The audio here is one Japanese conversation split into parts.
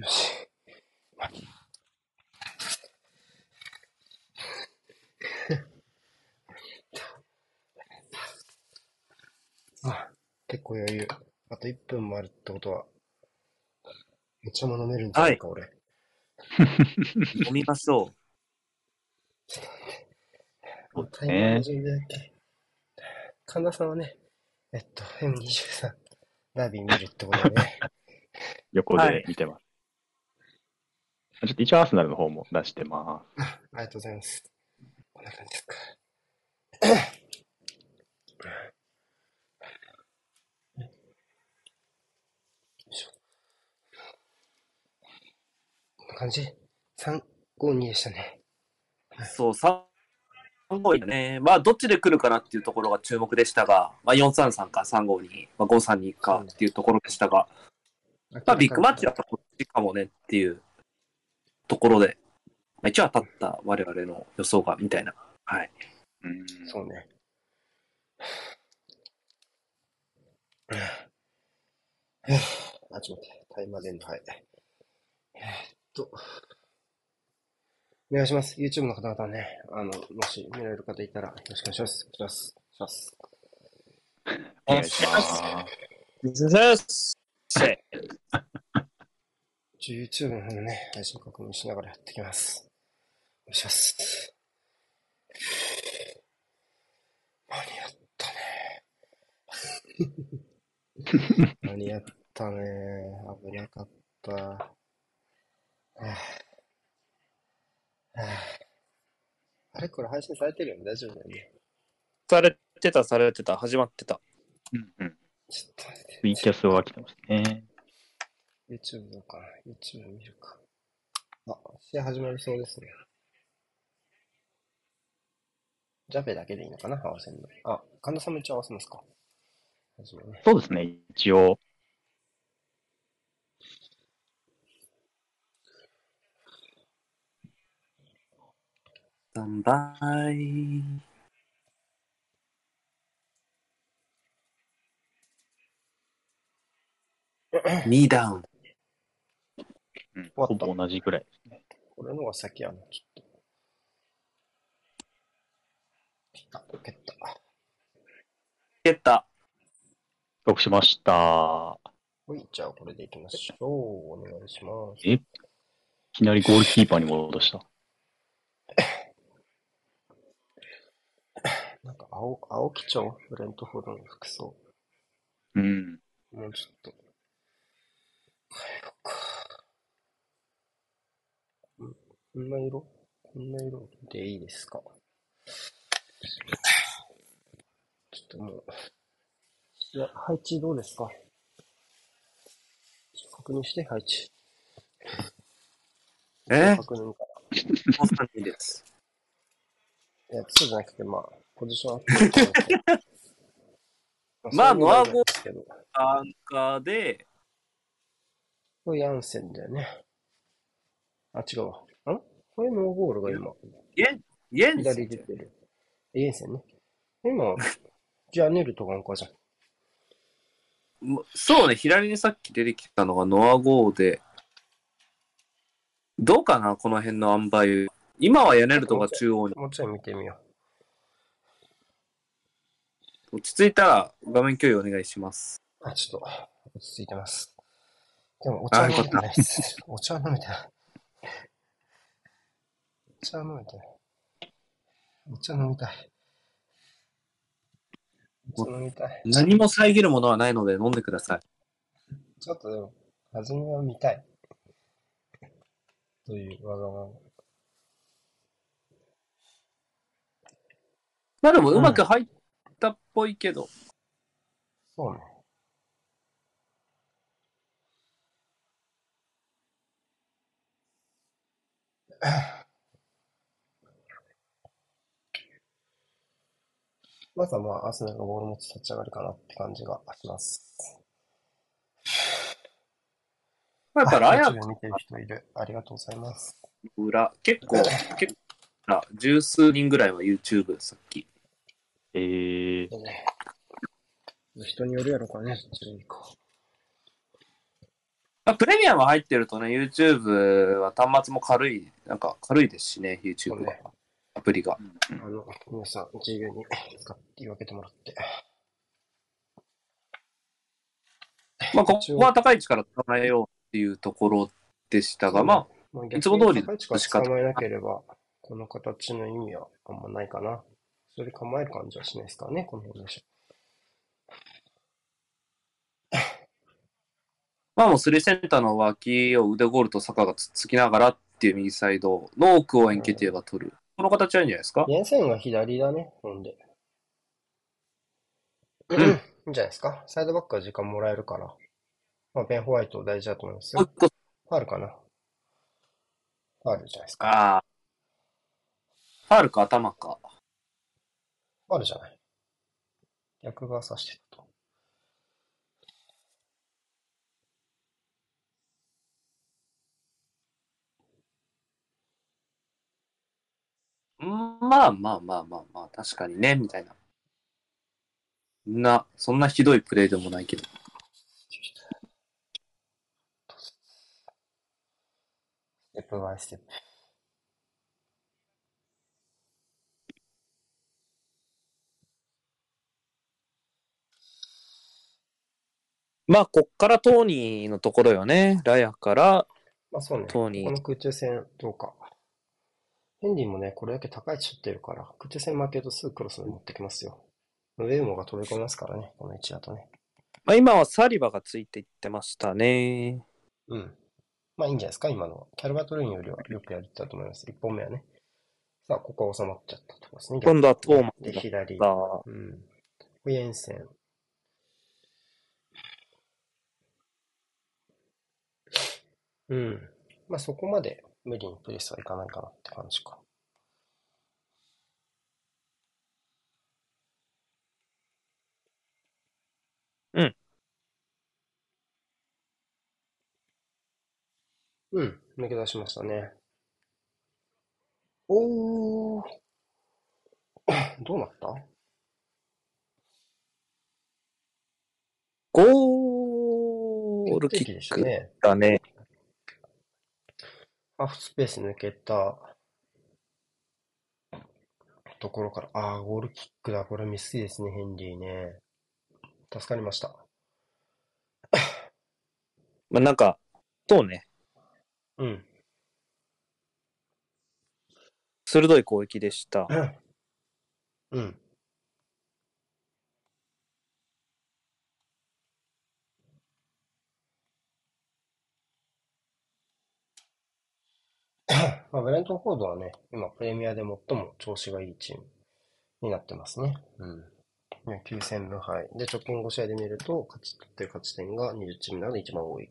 よし。あ、結構余裕。あと1分もあるってことは、めっちゃも飲めるんじゃないか、俺。飲みましょ もうタイマーの準備だけ。神田さんはね、えっと、M23 ダービー見るってことでね。横で見てます。ちょっと一応アーセナルの方も出してまあ ありがとうございます。こんな感じですか。こんな感じ ?352 でしたね。う。そう、3、5ね。まあ、どっちで来るかなっていうところが注目でしたが、まあ、433か352、まあ、532かっていうところでしたが、まあ、ビッグマッチはこっちかもねっていうところで、まあ、一応当たった我々の予想が、みたいな。はい。す。うん。そうね。あ、ちょっと待って。タイマー出んの、はい。えーっと。お願いします。YouTube の方々ね、あの、もし見られる方いたら、よろしくお願いします。お願いします。お願いします。です。一応 YouTube の方のね、配信確認しながらやっていきます。お願いします。間に合ったね。間に合ったね。危なかった。はあはああれこれ配信されてるよね大丈夫だよね。されてた、されてた、始まってた。うんうん。ちょっと待って。ツイキャスは来てますね。YouTube どうかな ?YouTube 見るか。あ、試合始まりそうですね。ジャペだけでいいのかな合わせるの。あ、神田さんも一応合わせますか。そうですね、一応。スタンバイ。2ダウン。うん、ほぼ同じぐらいですね。俺のが先やな、ちょっと。蹴った、蹴った。蹴った。帰国しました。はい、じゃあこれでいきましょう。お願いします。え？いきなりゴールキーパーに戻した。なんか青、青基調ブレントフォードの服装。うん。もうちょっと。変えようか。んこんな色？こんな色？でいいですか？ちょっともう。いや、配置どうですか？確認して、配置。え？確認かもう3人です。ら。いや、そうじゃなくて、まあ、ポジションアップ。まあノアゴですけど。アンカーで、これヤンセンだよね。あ、違うわ。あこれノーゴールが今、イエン、イエン左出てる。イエンセンね。今、ジャネルとかなんかじゃん。そうね、左にさっき出てきたのがノアゴーで、どうかな、この辺の塩梅。今はヤネルトが中央に。もうちょい見てみよ落ち着いたら画面共有お願いします。う。あ、ちょっと、落ち着いてます。でも、お茶は飲めてないです。お茶は飲めてない。お茶は飲めてない。お茶飲みたい。お茶飲みたい。何も遮るものはないので飲んでください。ちょっとでも、初めは見たい。というわがまま。まあでもうまく入ったっぽいけど、そうね。まずはまあ、アスナルがボール持つ立ち上がりかなって感じがします。まあ、やっぱラヤあ YouTube 見てる人いる。ありがとうございます。の裏、結構、結構、十数人ぐらいは YouTube さっき。えー、でね、人によるやろかね、そっちでいいか。まあ、プレミアム入ってるとね、YouTube は端末も軽い、なんか軽いですしね、YouTube はね。アプリが。あの、皆さん自由に使って分けてもらって。まあ、ここは高い位置から捕まえようっていうところでしたが、ままあ、いつも通り逆に高い位置から捕まえなければ、この形の意味はあんまないかな。それで構える感じはしないですからね、この辺でしょ。まあもうスリーセンターの脇を腕ゴールと坂がつっつきながらっていう右サイドの奥をエンケティアが取る。この形はいいんじゃないですか？連線は左だね、ほんで。んいいんじゃないですか？サイドバックは時間もらえるから。まあ、ベン・ホワイト大事だと思いますよ。ファールかな。ファールじゃないですか。ああ。ファールか頭か。ファールじゃない。逆が指してたと。うんまあまあまあまあまあ、確かにね、みたいな。そんな、そんなひどいプレーでもないけど。ステップバイステップ。まあ、こっからトーニーのところよね。ラヤからまあそうね。トーニーこの空中戦どうか。ヘンリーもね、これだけ高い位置取ってるから、空中戦負けるとすぐクロスに持ってきますよ。ウェウモが飛び込みますからね、この位置だとね。まあ、今はサリバがついていってましたね。うん。まあいいんじゃないですか、今のは。キャルバトルーンよりはよくやってたと思います。1本目はね。さあ、ここは収まっちゃったところですね。今度はトーマで、左。だうん。ウェンセン。うん。まあそこまで無理にプレスはいかないかなって感じか。うん。うん。抜け出しましたね。おー。どうなった？ゴールキックしたね。だね。ハーフスペース抜けたところから、ああ、ゴールキックだ。これミスいですね、ヘンリーね。助かりました。まあ、なんか、そうね。うん。鋭い攻撃でした。うん。まあ、ブレントンフォードはね、今プレミアで最も調子がいいチームになってますね。うん。ね9戦無敗。で、直近5試合で見ると、勝ち取ってる勝ち点が20チームなので一番多い。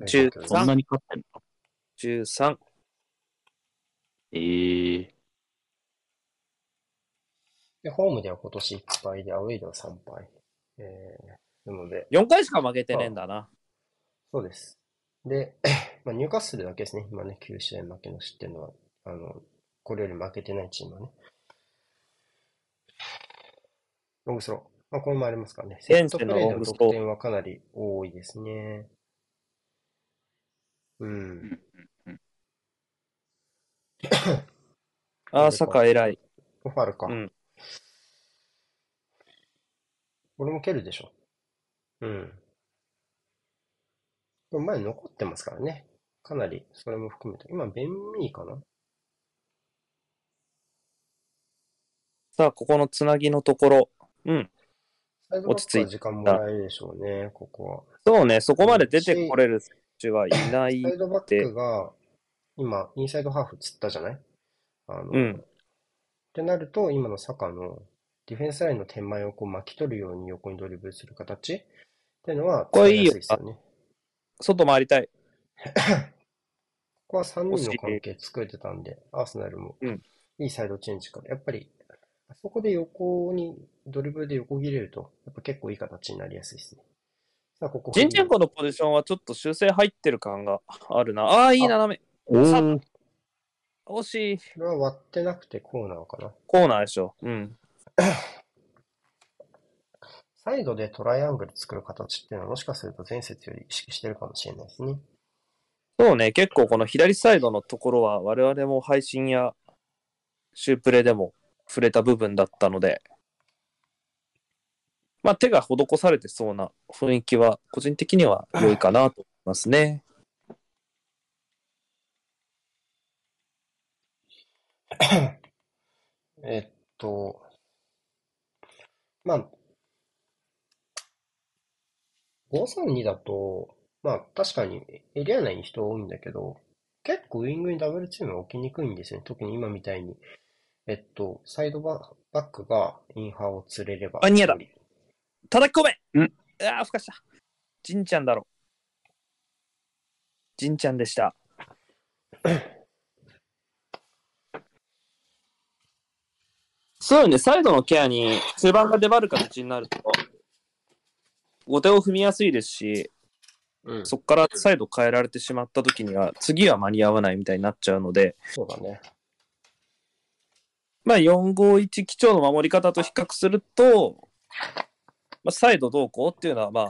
13そんなに勝ってんの13。ええで、ホームでは今年1敗で、アウェイでは3敗。えー、なので、4回しか負けてねえんだな。そうです。で、まあ、ニューカッスルだけですね。今ね、9試合負けなしっていうのは、あの、これより負けてないチームはね。ロングスロー。まあ、これもありますからね。セットプレーでの得点はかなり多いですね。うん。ああ、サカ偉い。ファルか。うんこれも蹴るでしょ。うん。前に残ってますからね。かなり、それも含めて。今、ベンミーかな？さあ、ここのつなぎのところ。うん。サイドバックは時間もらえるでしょうね、ここは。そうね、そこまで出てこれる選手はいないサ。イドバックが、今、インサイドハーフつったじゃない？あの、うんってなると、今のサカのディフェンスラインの手前をこう巻き取るように横にドリブルする形っていうのは、これいいよね。外回りたい。ここは3人の関係作れてたんで、アーセナルもうんいいサイドチェンジから、やっぱり、あそこで横に、ドリブルで横切れると、やっぱ結構いい形になりやすいですね。さあ、ここジンチェンコのポジションはちょっと修正入ってる感があるな。ああ、いい斜め。さおー惜しい。これは割ってなくてこうなのかな。コーナーでしょ。うん。サイドでトライアングル作る形っていうのはもしかすると前節より意識してるかもしれないですね。そうね、結構この左サイドのところは我々も配信やシュープレでも触れた部分だったので、まあ手が施されてそうな雰囲気は個人的には良いかなと思いますね。えっと、まあ、532だと、まあ確かにエリア内に人多いんだけど、結構ウイングにダブルチームが起きにくいんですね。特に今みたいに。えっと、サイドババックがインハーを釣れれば。あニアだ叩き込めんああ、ふかした。ジンちゃんだろ。ジンちゃんでした。そうよね、サイドのケアに中盤が出張る形になると、後手を踏みやすいですし、うん、そこからサイド変えられてしまった時には、次は間に合わないみたいになっちゃうので、そうだね。まあ、451基調の守り方と比較すると、まあ、サイドどうこうっていうのは、まあ、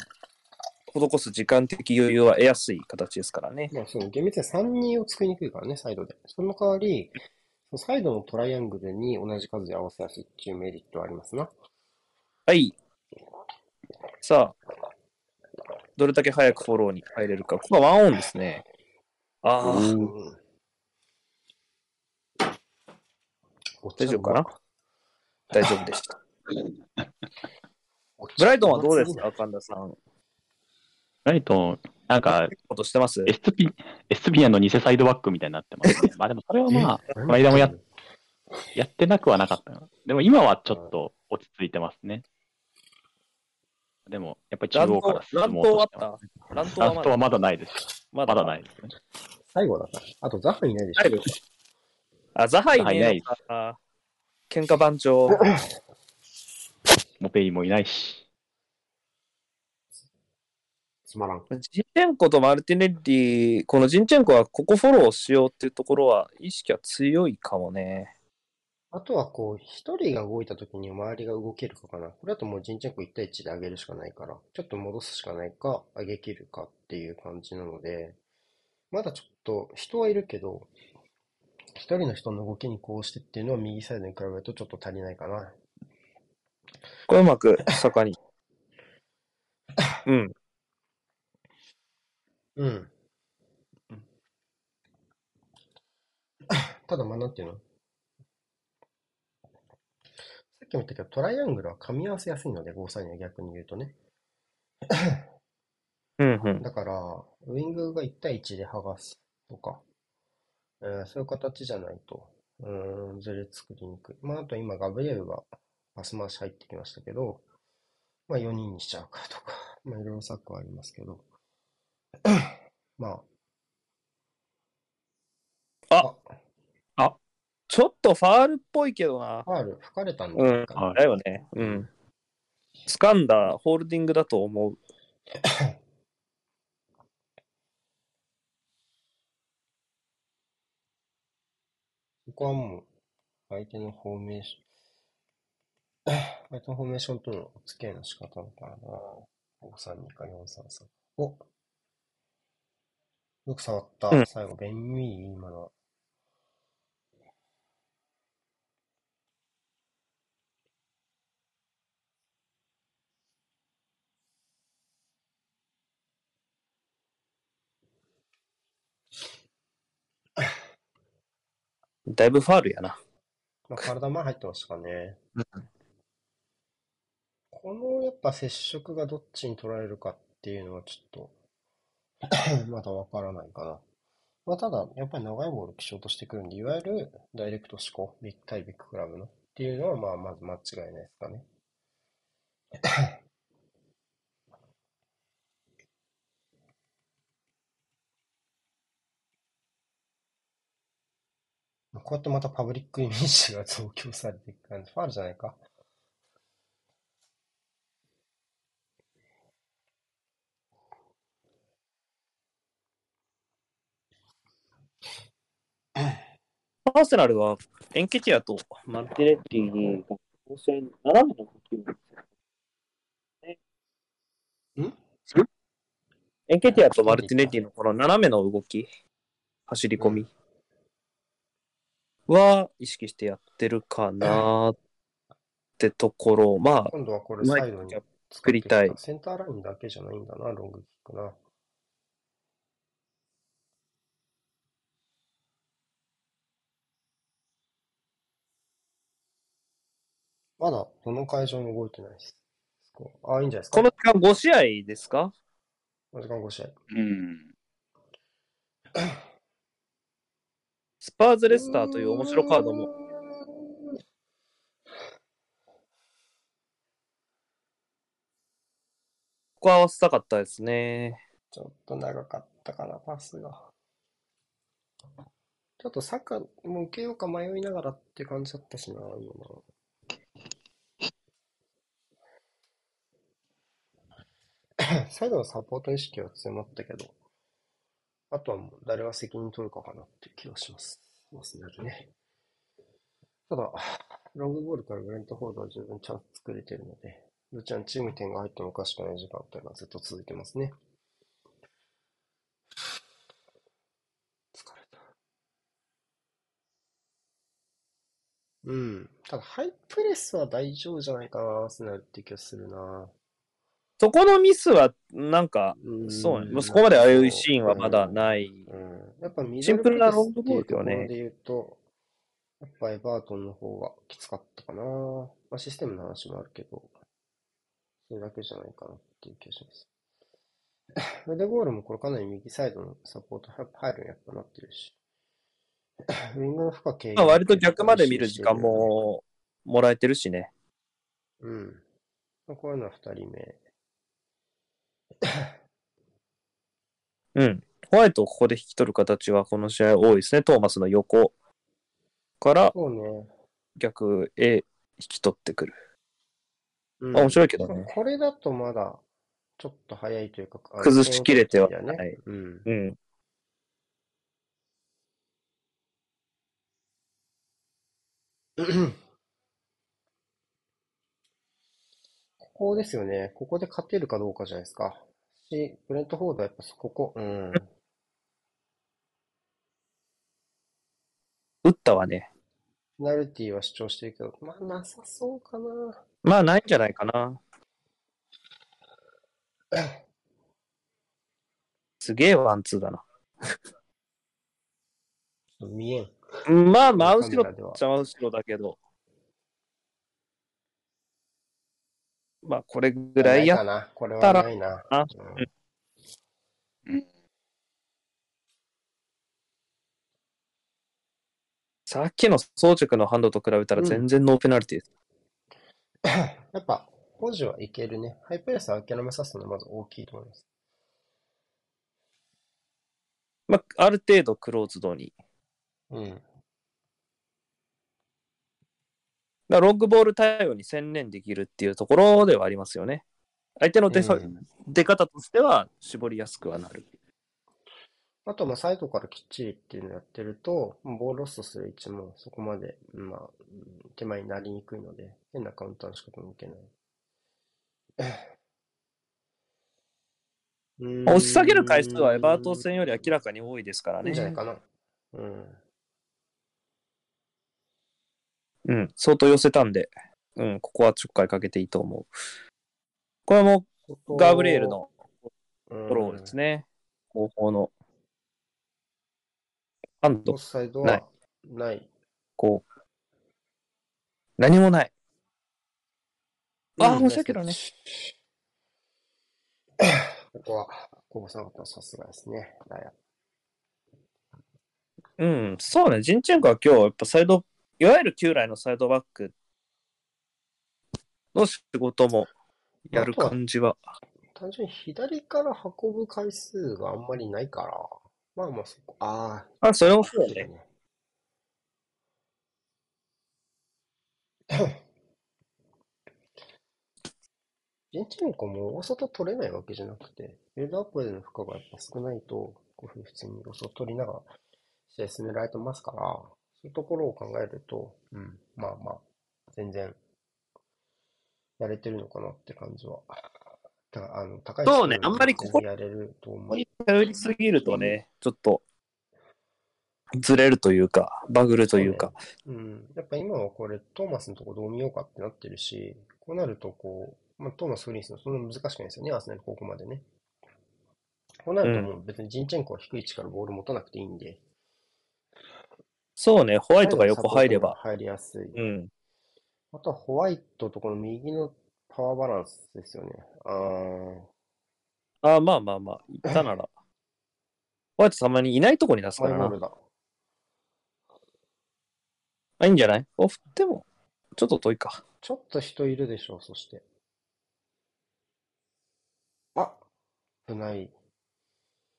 施す時間的余裕は得やすい形ですからね。まあ、その厳密に3人を作りにくいからね、サイドで。その代わり、サイドのトライアングルに同じ数で合わせやすいっていうメリットはありますな。はい。さあ、どれだけ早くフォローに入れるか。ここはワンオンですね。ああ、うん。大丈夫かな？大丈夫でした。ブライトンはどうですか、神田さん。ライトン、なんか、ことしてます？エスピ、エスピアの偽サイドバックみたいになってますね。まあでもそれはまあ、この間もややってなくはなかったよ。でも今はちょっと落ち着いてますね。でも、やっぱり中乱央から闘、乱闘あった？乱闘はまだラストはまだないです。ままだないですね。最後だから。あとザハいないでしょ。あ、ザハイザハイないね。あ喧嘩番長。モペイもいないし。つまらん。ジンチェンコとマルティネッリ、このジンチェンコはここフォローしようっていうところは意識は強いかもね。あとはこう、一人が動いた時に周りが動けるかかな。これだともうジンチェンコ1対1で上げるしかないから、ちょっと戻すしかないか、上げ切るかっていう感じなので、まだちょっと人はいるけど、一人の人の動きにこうしてっていうのは右サイドに比べるとちょっと足りないかな。これうまく坂に。うん。うん。ただまあなんていうのさっきも言ったけど、トライアングルは噛み合わせやすいので、5-3には逆に言うとね。うんうん。だから、ウイングが1対1で剥がすとか、えーそういう形じゃないと、うーん、ずれ作りにくい。まあ、あと今、ガブリエルがパス回し入ってきましたけど、まあ、4人にしちゃうかとか、まあ、いろいろ策はありますけど、まあ、あちょっとファールっぽいけどな。ファール吹かれたんうん。だはいだよね。うん。掴んだホールディングだと思う。ここはもう、相手のフォーメーション、相手のフォーメーションとのお付き合いの仕方だからな。532か433。およく触った。うん最後、ベンミー、今のだいぶファールやな。まあ、体前入ってましたかね。うんこのやっぱ接触がどっちに取られるかっていうのはちょっと まだわからないかな。まあ、ただ、やっぱり長いボール基調としてくるんで、いわゆるダイレクト思考、ビッグ対ビッグクラブのっていうのは、まあ、まず間違いないですかね。こうやってまたパブリックイメージが増強されていく感じ。ファールじゃないか。アーセナルはエンケティアとマルティネッリに、当選斜めの呼吸なんですよね。エンケティアとマルティネッリのこの斜めの動き、走り込みは意識してやってるかなってところ、まあ、今度はこれサイドに作りたいセンターラインだけじゃないんだな、ロングキックな。まだどの会場も動いてないです。こうあ、いいんじゃないですか。この時間5試合ですか？この時間5試合。うん。スパーズ・レスターという面白カードも。ここ合わせたかったですね。ちょっと長かったかな、パスが。ちょっとサッカーもう受けようか迷いながらって感じだったしな、今の。サイドのサポート意識は強まったけど、あとはもう誰が責任取るかかなっていう気がします。ますね。ただ、ロングボールからブレントフォードは十分チャンス作れてるので、どちらにチームに点が入ってもおかしくない時間帯がずっと続いてますね。疲れた。うん。ただ、ハイプレスは大丈夫じゃないかな、アーセナルって気がするな。そこのミスは、なんか、うんそうね。そこまでああいうシーンはまだない。うん。やっぱシンプルなロングボールプレスっていうとこよねろで言うと、やっぱエバートンの方がきつかったかな。まあ、システムの話もあるけど、それだけじゃないかなっていう気がします。ウデゴールもこれかなり右サイドのサポート入るようにやっぱなってるし。ウィングの負荷軽減まあ、割と逆まで見る時間ももらえてるしね。うん。まあこういうのは二人目。うん。ホワイトをここで引き取る形はこの試合多いですね。トーマスの横から。逆へ引き取ってくる。うんあ面白いけどね。これだとまだ、ちょっと早いというか、崩しきれてはない？うん。うん。ここですよね。ここで勝てるかどうかじゃないですか。し、ブレントフォードはやっぱここ、うん。打ったわね。ペナルティは主張してるけど、まあなさそうかな。まあ、ないんじゃないかな。すげえワンツーだな。見えん。まあ、真後ろっちゃ真後ろだけど。まあ、これぐらいやないかな。これはたらなさっきの装着のハンドと比べたら全然ノーペナルティです。やっぱ、保持はいけるね。ハイプレスは諦めさせたのはまず大きいと思います。まあ、ある程度クローズドに。うん。だロングボール対応に専念できるっていうところではありますよね。相手の出さ、うん出方としては絞りやすくはなる。あと、まあ、サイドからきっちりっていうのをやってると、ボールロストする位置もそこまで、まあ、うん手前になりにくいので、変なカウンターの仕方もいけない。押し下げる回数はエバートン戦より明らかに多いですからねいいんじゃない。かな。うん。うん、相当寄せたんで、うん、ここはちょっかいかけていいと思う。これもガーブリエルのフフォローですね。後方の。ハンドオフ、サイドなはいない。こう。何もない。ああ、うん申し訳ないね。ここは、ここさん方はさすがですね。うん、そうね。ジンチェンコは今日、やっぱサイド、いわゆる旧来のサイドバックの仕事もやる感じは。単純に左から運ぶ回数があんまりないから、まあまあそこ、ああ、それもあ、そうね。ね。ジェンチェンコも大外取れないわけじゃなくて、ビルドアップでの負荷がやっぱ少ないと、こういうふうに普通に大外取りながら試合進められてますから、そういうところを考えると、うん、まあまあ、全然、やれてるのかなって感じはだからあの高いそうねあんまりここやれると思う。に頼りすぎるとね、ちょっと、ずれるというか、バグるというか。うん。やっぱ今はこれ、トーマスのとこどう見ようかってなってるし、こうなるとこう、まあ、トーマス・フリースのそんな難しくないですよね、アーセナルここまでね。こうなるともう別にジンチェンコは低い位置からボール持たなくていいんで、そうね、ホワイトが横入れば。入りやすい。うん。あとはホワイトとこの右のパワーバランスですよね。あー、ああ、まあまあまあ、いったなら。ホワイトたまにいないとこに出すからな。あ、いいんじゃない？こう振っても、ちょっと遠いか。ちょっと人いるでしょう、そして。あ、危ない。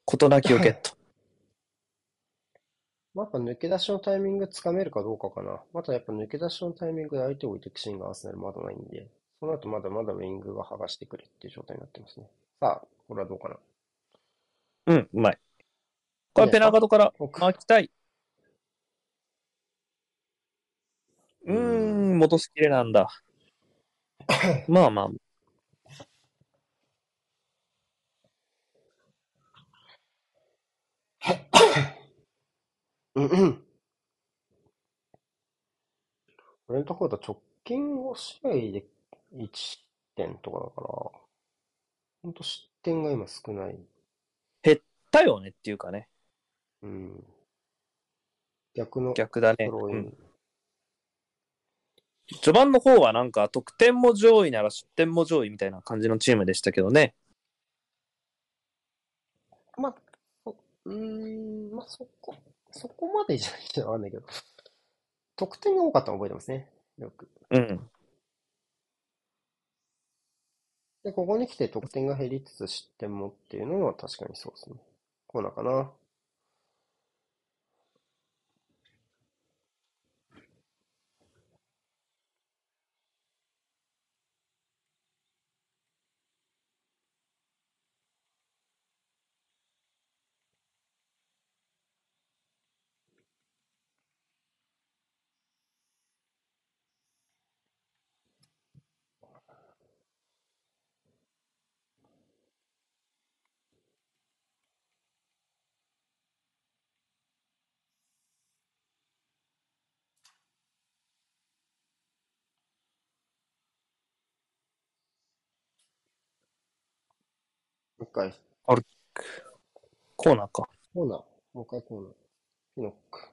事なきをゲット。まあ、やっぱ抜け出しのタイミングつかめるかどうかかな。まだやっぱ抜け出しのタイミングで相手を置いていくシーンがアーセナルまだないんで、その後まだまだウィングが剥がしてくれっていう状態になってますね。さあ、これはどうかな？うん、うまい。これはペナガードから奥巻きたい。うーん、戻すきれなんだ。まあまあ。うんうん。俺のところだと直近5試合で1点とかだから、ほんと失点が今少ない。だよねっていうかね。うん。逆の逆だね。うん序盤の方はなんか得点も上位なら失点も上位みたいな感じのチームでしたけどね。まあ、そ、うーん、まあそこ、そこまでじゃないかわかんないけど、得点が多かったの覚えてますね。よく。うん。で、ここに来て得点が減りつつ失点もっていうのは確かにそうですね。こうなんかな。もう一回、コーナーか。コーナー。もう一回コーナー。ピノック。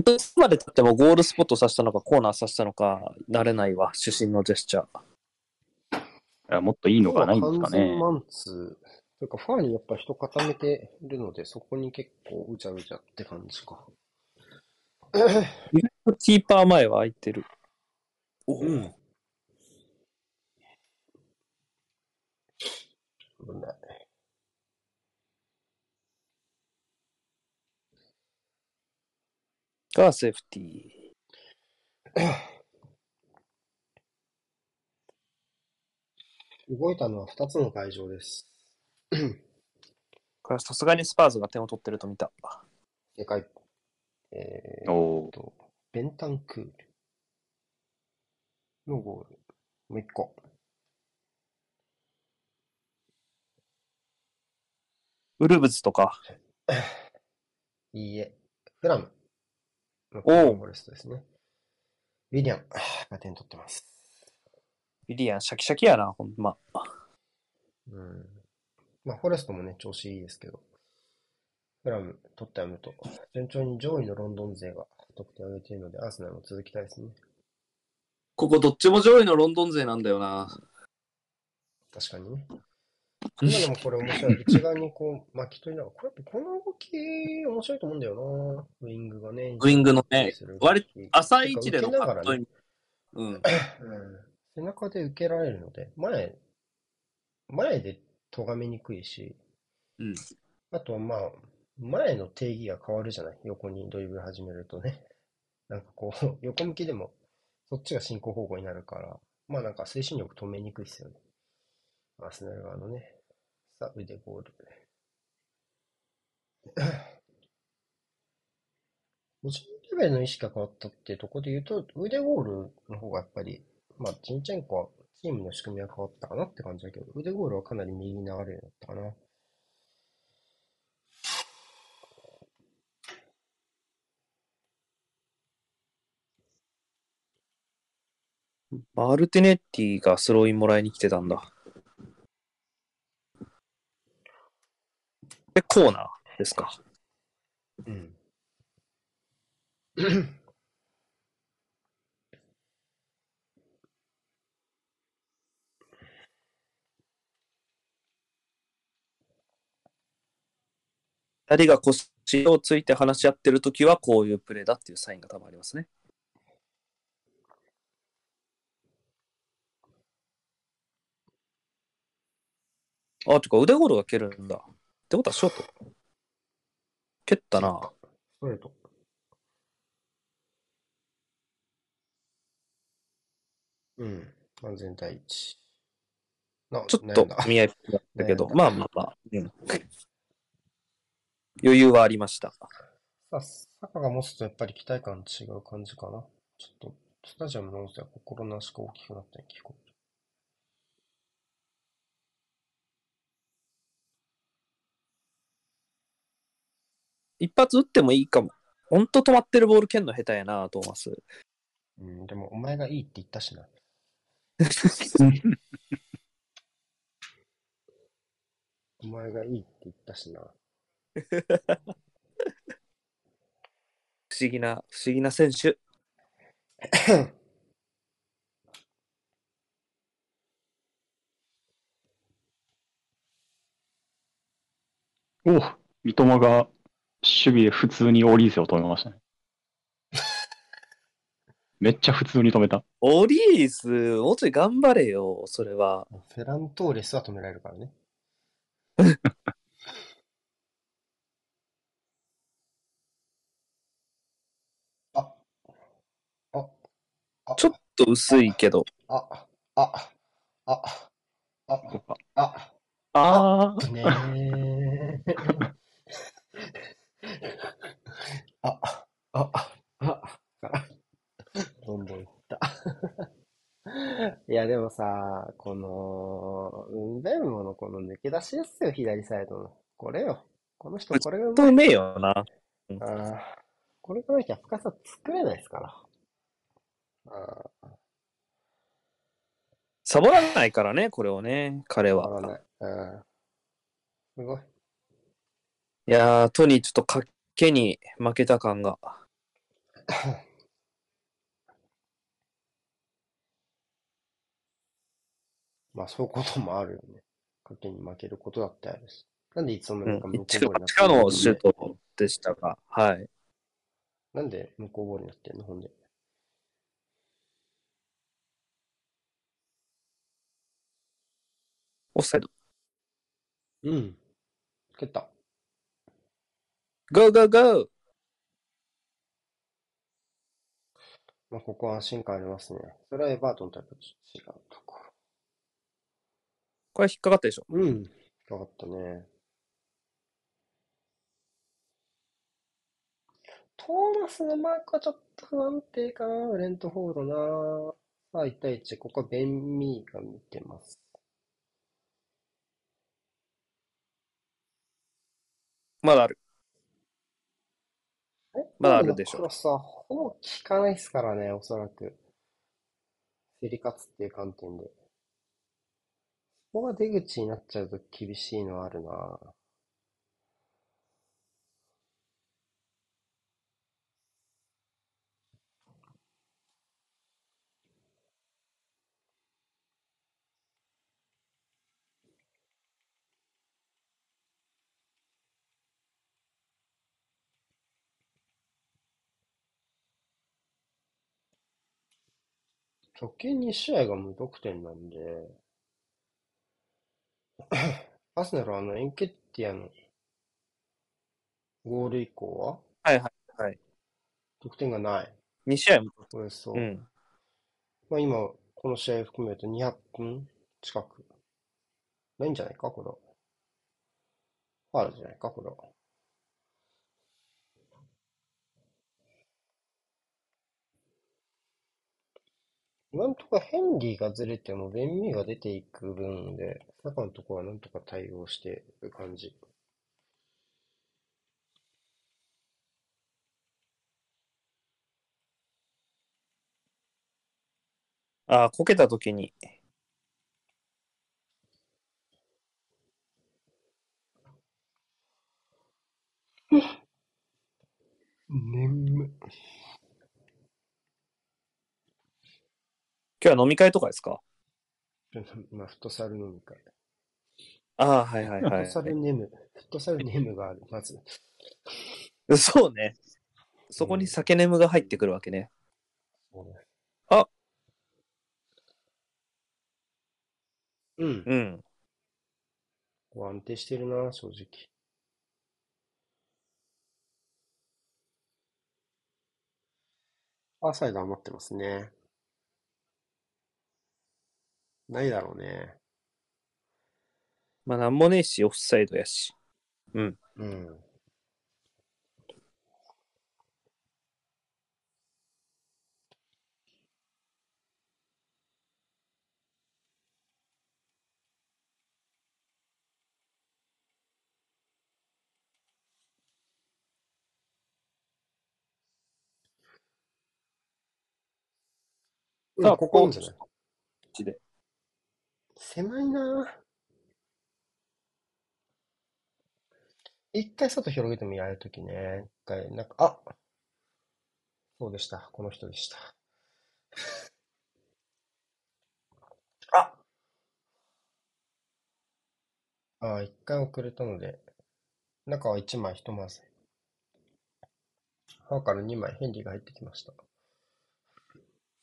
どこまで経ってもゴールスポットさせたのかコーナーさせたのか慣れないわ。主審のジェスチャー。いやもっといいのがないんですかね。マンツー。というか、ファーにやっぱ人固めてるので、そこに結構うちゃうちゃって感じか。キーパー前は空いてる。うん。がセーフティー。動いたのは2つの会場です。これはさすがにスパーズが点を取ってると見た。正解。えー、と、ベンタンクールのゴール。もう一個。ウルブズとか。いいえ。フラムのおうフォレストですね。ウィリアムが点取ってます。ウィリアン、シャキシャキやな、ほんま。うん。まあ、フォレストもね、調子いいですけど、フラム、トッテナムと、順調に上位のロンドン勢が得点を挙げているので、アーセナルも続きたいですね。ここどっちも上位のロンドン勢なんだよな。確かにね。今でもこれ面白い。内側にこう巻き取りながら、これこの動き面白いと思うんだよな。ウィングがね。ウイングのね、割り浅い位置でのね。うん。うん背中で受けられるので、前、前で咎めにくいし、うん。あとはまあ、前の定義が変わるじゃない？横にドリブル始めるとね。なんかこう、横向きでも、そっちが進行方向になるから、まあなんか推進力止めにくいですよね。アーセナル側のね。さあ、腕ゴール。個人レベルの意識が変わったっていうところで言うと、腕ゴールの方がやっぱり、まあ、ジンチェンコはチームの仕組みは変わったかなって感じだけど、腕ゴールはかなり右に流れるようになったかな。マルティネッティがスローインもらいに来てたんだ。で、コーナーですか。うん。二人が腰をついて話し合ってるときは、こういうプレーだっていうサインが多分ありますね。あ、てか腕ゴールが蹴るんだ。ってことはショート。蹴ったな。ストレート。うん。安全第一。なちょっと見 合いっぽかったけど、まあまあまあ、うん余裕はありました。さあ、サカが持つとやっぱり期待感違う感じかな。ちょっと、スタジアムの音声は心なしか大きくなったように聞こえ一発打ってもいいかも。ほんと止まってるボール蹴んの下手やな、トーマス。うん、でもお前がいいって言ったしな。お前がいいって言ったしな。不思議な、不思議な選手。おう三笘が守備で普通にオリーゼを止めましたね。めっちゃ普通に止めた。オリーズ、もうちょい頑張れよ、それは。フェラントーレスは止められるからね。あ、あ、あ、ちょっと薄いけど。あ、あ、あ、あ、とか。あ、あー、ねえ。あ、あ、あ、あ、どんどんいった。いや、でもさ、この、ウンベンモのこの抜け出しですよ、左サイドの。これよ。この人、これがうまい。うめえよな。あーこれがなきゃ深さ作れないですから。あーサボらないからね、これをね、彼は。変わらない。うん。すごい。いやー、トニーちょっとかっけに負けた感が。まあ、そういうこともあるよね。賭けに負けることだってあるし。なんでいつの間にかうん、無効一かボールになって八かののシュートでしたが、はい。なんで無効ボールになってんの？ほんで。オフサイド。うん。蹴った。ゴーゴーゴーまあ、ここは安心感ありますね。それはエバートンとやっぱ違うとここれ引っかかったでしょ？ろ。うん。よかったね。トーマスのマークはちょっと不安定かな。ブレントフォードな。さあ、1対1。ここはベン・ミーが見てます。まだある。まだあるでしょクロスはほぼ効かないですからね、おそらく。競り勝つっていう観点で。ここが出口になっちゃうと厳しいのはあるな。直近2試合が無得点なんで、アスナルはあのエンケッティアのゴール以降ははいはいはい。得点がない。2試合も。およそ、うん。まあ今、この試合含めると200分近く。ないんじゃないか、これは。ファウルじゃないか、これは。なんとかヘンリーがずれても、ベンミーが出ていく分で、サカのとこはなんとか対応してる感じ。ああ、こけたときに。眠っ。今日は飲み会とかですか？まあ、フットサル飲み会。ああ、はいはいはいフット。サルネム、フットサルネムがある、まず。そうね。そこに酒眠が入ってくるわけね。そうねあうん。うん。安定してるな、正直。アーサイド余ってますね。ないだろうね。まあ、なんもねえし、オフサイドやし。うん。さあ、ここここ。狭いな一回外広げてもやるときね。一回、なんか、あそうでした。この人でした。あああ、一回遅れたので、中は一枚ひとまず。歯から二枚ヘンリーが入ってきました。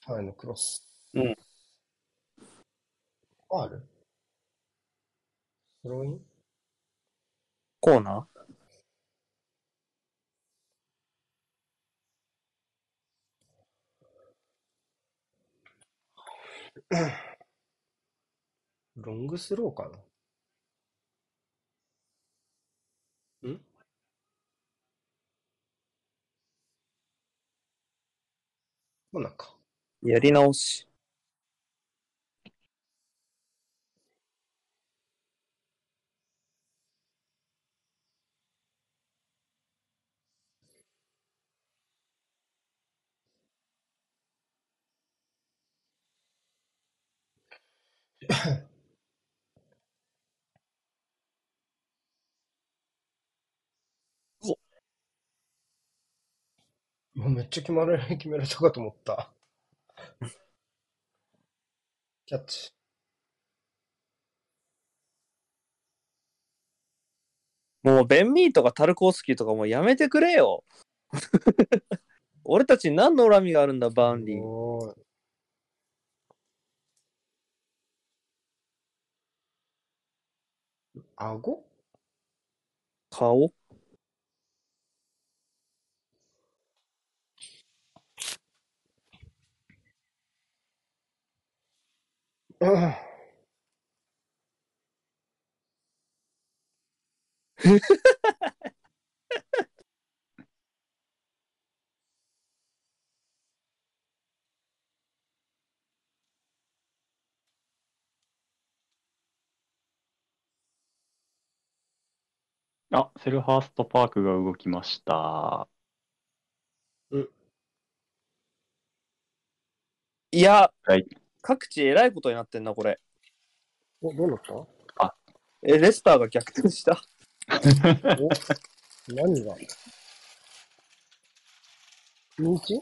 ファイのクロス。うん。ファールスローインコーナー？ロングスローかな？ん？もうなんか。やり直し。もうめっちゃ決まる、決められたかと思った。キャッチ。もう、ベンミーとかタルコースキーとかもうやめてくれよ。俺たちに何の恨みがあるんだ、バーンリー。おーい。顎 あ、セルハーストパークが動きました。いや、はい。各地えらいことになってんな、これ。お、どうなった？え、レスターが逆転した。お、何が ?2-1?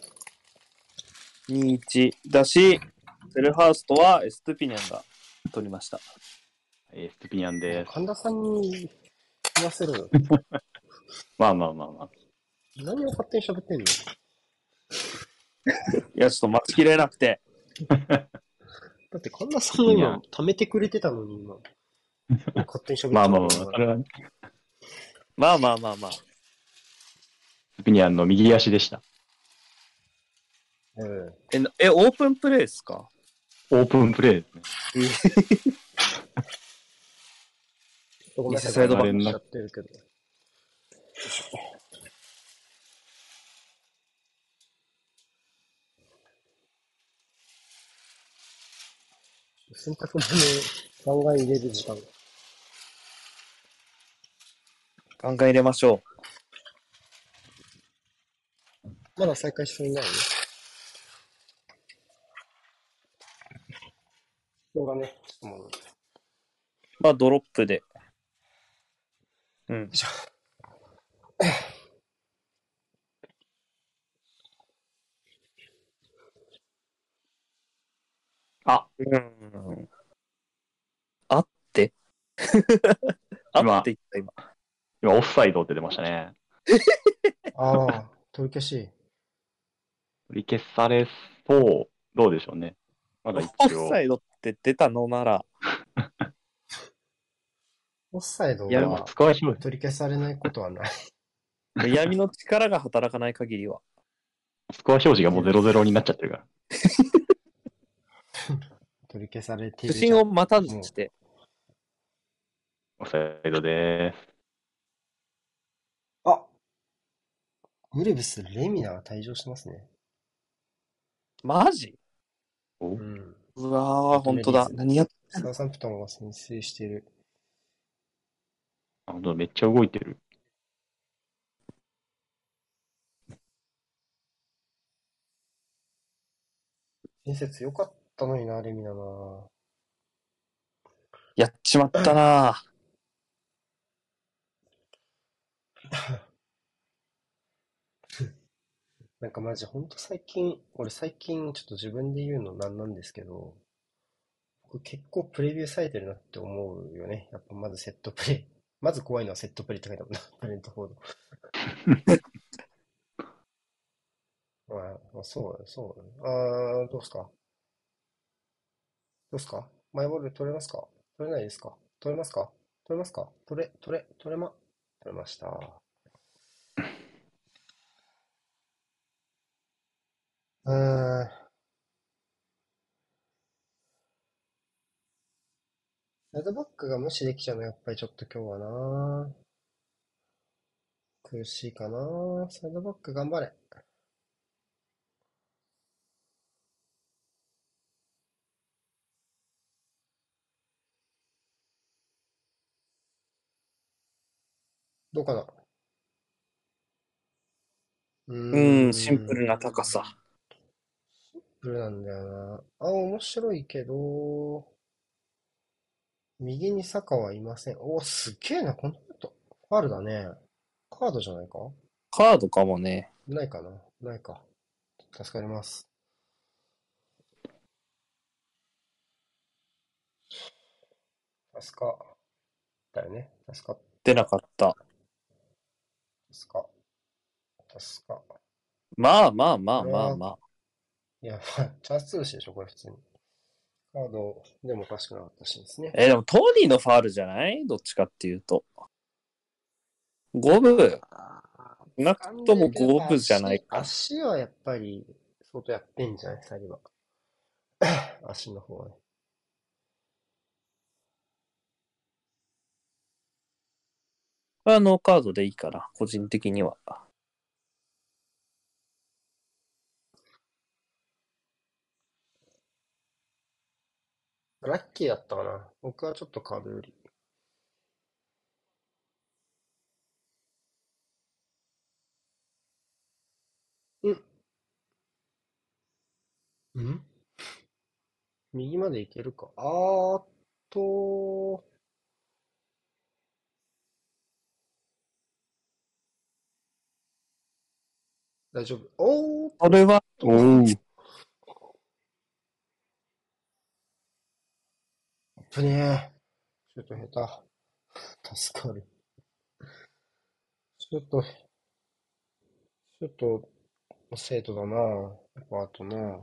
2-1だし、セルハーストはエストゥピニャンが取りました。エストゥピニャンです。神田さんに言わせろよ。まあまあまあまあ。何を勝手に喋ってんの？いや、ちょっと待ちきれなくて。だって神田さんが今、貯めてくれてたのに今、勝手に喋ってまあまあまあ、それは、エまあまあまあまあ。ストゥピニャンの右足でした。うん。え、なえオープンプレイですか？オープンプレイですね。ごめんなさい、偽サイドバックしちゃってるけど。洗濯物考え入れる時間。考え入れましょまだ再開していない？動画ね。まあ、ドロップで。うん。あ、うん。あって あ今って言った今。今オフサイドって出ましたね。ああ、取り消し。取り消されそう。どうでしょうね。まだ一応オフサ。イドって出たのなら、オフサイドは取り消されないことはない。闇の力が働かない限りは。スコア表示がもう0-0になっちゃってるから。取り消されてい不るじゃん。審を待たずして。オフサイドであウルブス、レミナが退場してますね。マジ？うん。うわー、本当だ。何やっサウサンプトンが先制してる。あ本当めっちゃ動いてる。建設良かったのにな、レミナな。やっちまったな なんかマジほんと最近、俺最近ちょっと自分で言うのなんなんですけど、僕結構プレビューされてるなって思うよね。やっぱまずセットプレイ。まず怖いのはセットプレイって書い。てあるな、ブレントフォード。まあ、まあ、そうそうだね。あー、どうすか？どうすか？マイボール取れますか？取れないですか？取れますか？取れますか？取れ、取れ、取れま、取れました。うーん。サイドバックが無視できちゃうのやっぱりちょっと今日はな。苦しいかな。サイドバック頑張れ。どうかな？うん、シンプルな高さ。シンプルなんだよな。あ、面白いけど、右に坂はいません。お、すげえな、この人。ファールだね。カードじゃないか？カードかもね。ないかな？ないか。助かります。助か。だよね。助か、出なかった。助か。助か。まあまあまあまあまあ。いや、まあ、チャンス通しでしょ、これ普通に。カードでもおかしくなかったしですね。え、でもトニーのファールじゃない？どっちかっていうと。五分。なくとも五分じゃないか。足足はやっぱり相当やってんじゃない？サリバ。足の方はね。あノーカードでいいかな、個人的には。ラッキーだったかな。僕はちょっとカードより。うん。ん？右まで行けるか。あーっと、大丈夫。おーっそれは、と、おう。危ねえ。ちょっと下手。助かる。ちょっと、ちょっと、生徒だなやっぱあとな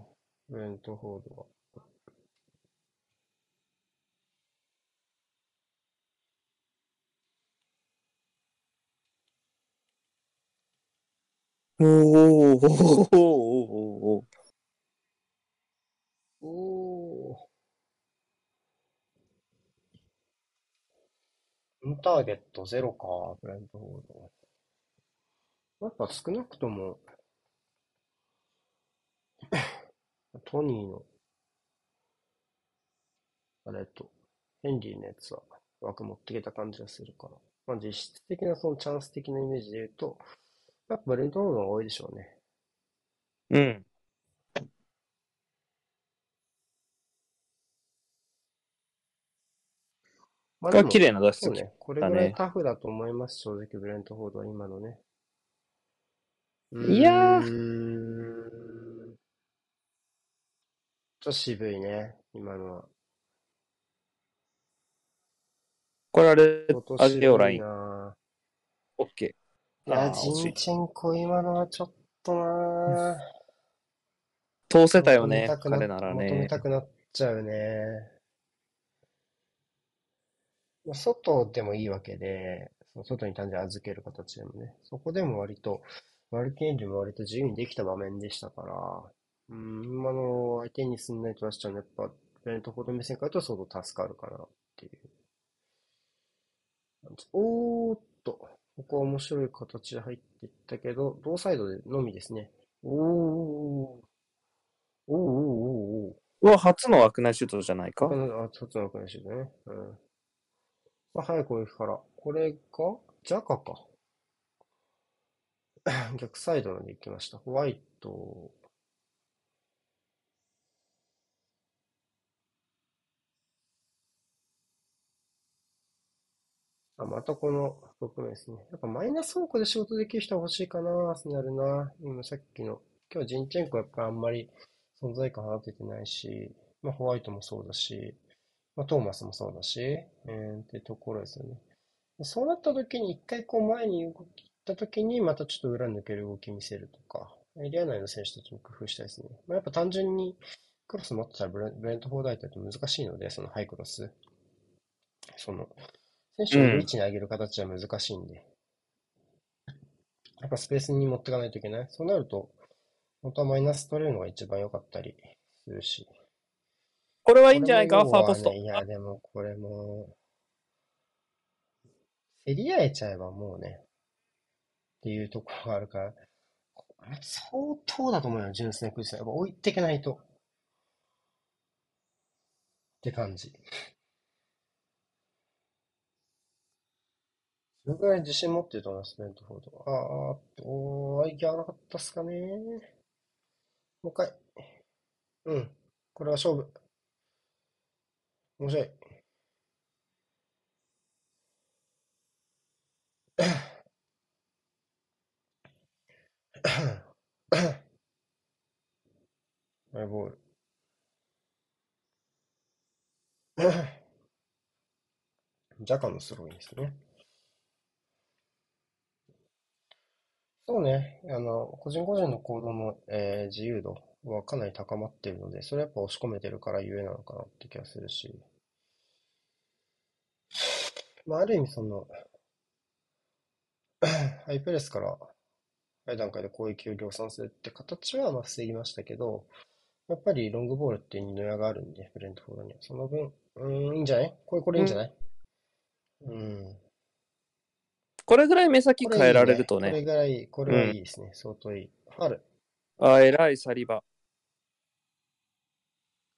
ブレントフォードは。おーおーおーおーおーおインターゲットゼロか、ブレントフォード。やっぱ少なくとも、トニーのあれと、ヘンリーのやつは枠持ってきた感じがするから。まあ実質的なそのチャンス的なイメージで言うと、やっぱブレントフォードが多いでしょうね。うん。まあ、綺麗な脱出ね。これぐらいタフだと思います、正直、ブレントフォードは今のね。いやー。ちょっと渋いね、今のは。これあれ、アジオライン。オッケー。いや、ジンチェンコ今のはちょっとな通せたよね、彼ならね。求めたくなっちゃうね。外でもいいわけで、その外に単純に預ける形でもね、そこでも割と、マルティエンリも割と自由にできた場面でしたから、うん、今の相手にすんないと出しちゃうのやっぱ、ベントほど目線からと相当助かるかなっていう。おーっと、ここは面白い形で入っていったけど、同サイドでのみですね。おー、おー、おー、おー、おー。うわ、初の枠内シュートじゃないか？あ、初の枠内シュートね。うん。まあ、早く攻撃から。これが、ジャカか。逆サイドまで行きました。ホワイト。あ、またこの6名ですね。やっぱマイナス方向で仕事できる人は欲しいかな、アスナルな。今さっきの、今日ジンチェンコやっぱあんまり存在感放ててないし、まあホワイトもそうだし、まあ、トーマスもそうだし、えー、ってところですよね。そうなった時に一回こう前に動きった時にまたちょっと裏抜ける動き見せるとか、エリア内の選手たちも工夫したいですね。まあ、やっぱ単純にクロス持ってたらブレントフォーダイトって難しいので、そのハイクロス。その、選手を位置に上げる形は難しいんで、うん、やっぱスペースに持っていかないといけない。そうなると、本当はマイナス取れるのが一番良かったりするし。これはいいんじゃないか、ファーポスト。いや、でもこれも、競り合えちゃえばもうね、っていうところがあるから、相当だと思うよ、純粋なクイズやっぱ置いていけないと。って感じ。それぐらい自信持ってると思います、ベントフォード。あーっと、おー、息合わなかったっすかねもう一回。うん。これは勝負。面白い。マイボール。ジャカのスローインですね。そうね。あの、個人個人の行動の、えー、自由度はかなり高まっているので、それやっぱ押し込めてるからゆえなのかなって気がするし。まあ、ある意味その、ハイプレスから早い段階で攻撃を量産するって形はまあ防ぎましたけど、やっぱりロングボールっていう二の矢があるんで、ブレントフォードには。その分、うん、いいんじゃない？これ、これいいんじゃない、うん、うん。これぐらい目先変えられるとね。これぐらい、これはいいですね。うん、相当いい。ファル。あ、偉い、サリバ。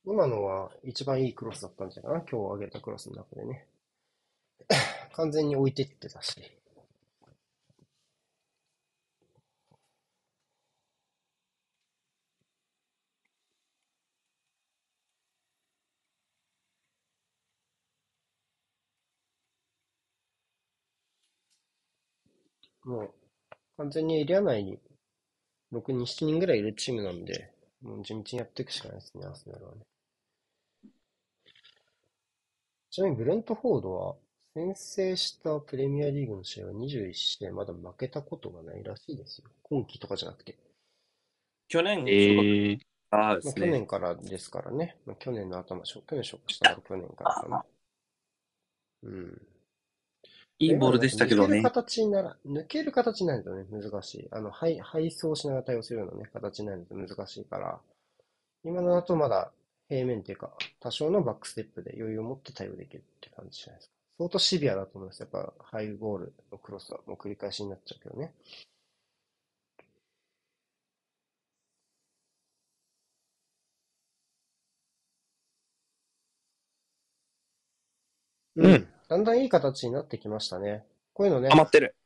今のは一番いいクロスだったんじゃない？かな。今日上げたクロスの中でね。完全に置いてってたし。もう、完全にエリア内に6人、7人ぐらいいるチームなんで、もう地道にやっていくしかないですね、アスナルはね。ちなみにブレントフォードは、先制したプレミアリーグの試合は21試合まだ負けたことがないらしいですよ。今季とかじゃなくて。去年、えー、あね、去年からですからね。まあ、去年の頭、去年ショックしたから去年からかな。うん。いいボールでしたけどね。抜ける形になら、抜ける形になるとね、難しい。あの、配、配送しながら対応するようなね、形になると難しいから、今のだとまだ平面っていうか、多少のバックステップで余裕を持って対応できるって感じじゃないですか。相当シビアだと思います。やっぱ、ハイボールのクロスはもう繰り返しになっちゃうけどね。うんだんだんいい形になってきましたね。こういうのね。余ってる。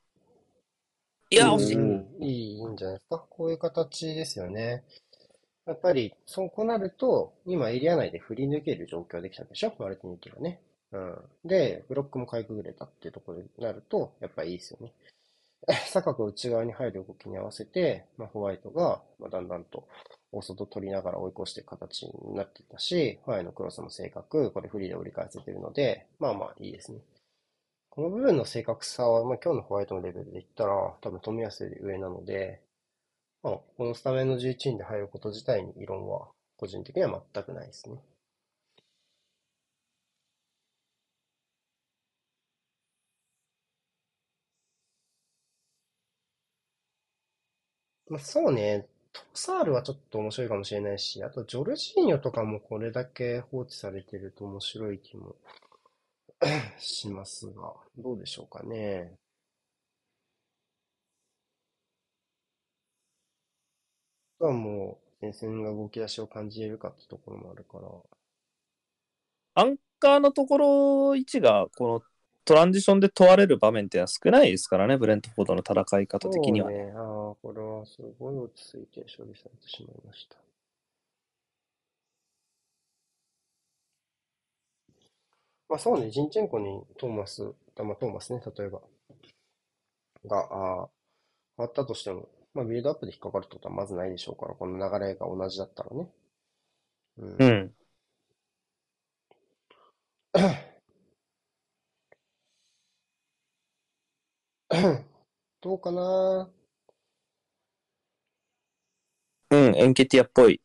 いや、うん惜しい。いい、いいんじゃないですか。こういう形ですよね。やっぱり、そうこうなると、今エリア内で振り抜ける状況できたでしょ？マルティニティがね。うん。で、ブロックもかいくぐれたっていうところになると、やっぱいいですよね。坂が内側に入る動きに合わせて、まあ、ホワイトが、まあ、だんだんと大外取りながら追い越していく形になっていたし、ホワイトのクロスも正確、これフリーで折り返せてるので、まあまあいいですね。この部分の正確さは、まあ、今日のホワイトのレベルで言ったら、多分富安より上なので、まあ、このスタメンの11人で入ること自体に異論は、個人的には全くないですね。まあ、そうね、トサールはちょっと面白いかもしれないし、あとジョルジーニョとかもこれだけ放置されてると面白い気も しますが、どうでしょうかね。あとはもう、前線が動き出しを感じれるかってところもあるから。アンカーのところ位置が、このトランジションで問われる場面って少ないですからね、ブレントフォードの戦い方的には。ね、これはすごい落ち着いて処理されてしまいました。まあそうね、ジンチェンコにトーマス、あまあトーマスね、例えば、が、ああ、ったとしても、まあビルドアップで引っかかるってことはまずないでしょうから、この流れが同じだったらね。うん。うん。どうかなうん、エンケティアっぽい。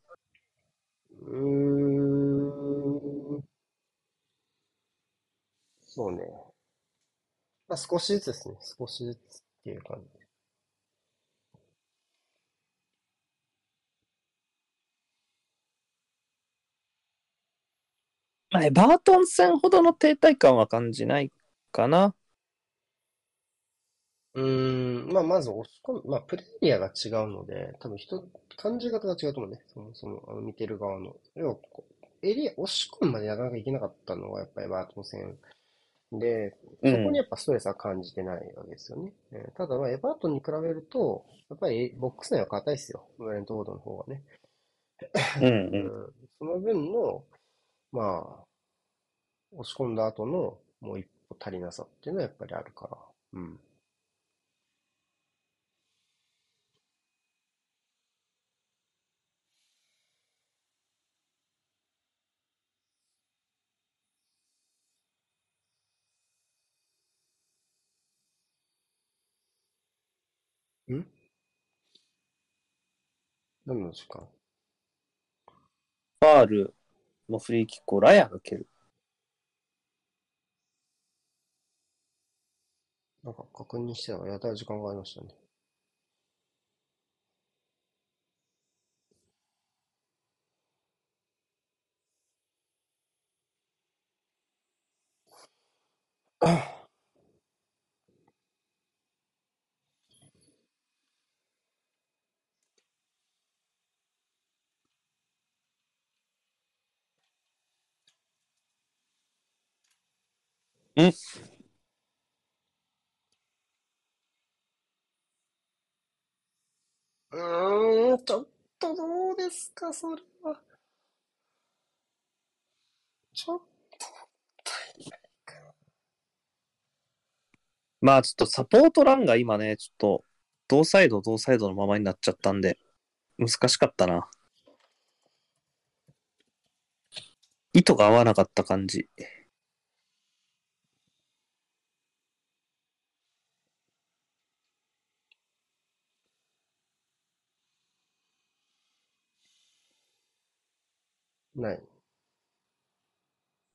うーん。そうね。まあ少しずつですね。少しずつっていう感じ。まあ、エバートン戦ほどの停滞感は感じないかな。うーん。まあまず押し込む、まあプレイヤーが違うので、多分人、感じ方が違うと思うね。そもそも、あの見てる側の。要はこう、エリア、押し込むまでなかなかいけなかったのはやっぱりエバートン戦。で、そこにやっぱストレスは感じてないわけですよね。えーただまあエバートンに比べると、やっぱりボックス内は硬いですよ。ブレントフォードの方がね。うんう。うんんその分の、まあ、押し込んだ後のもう一歩足りなさっていうのはやっぱりあるから。うん。ん何の時間？ファールのフリーキックをラヤが蹴る。なんか確認してたらやたら時間がありましたね。んうーん、ちょっとどうですか、それは。ちょっまあちょっとサポートランが今ね、ちょっと同サイド同サイドのままになっちゃったんで、難しかったな。意図が合わなかった感じ。とない。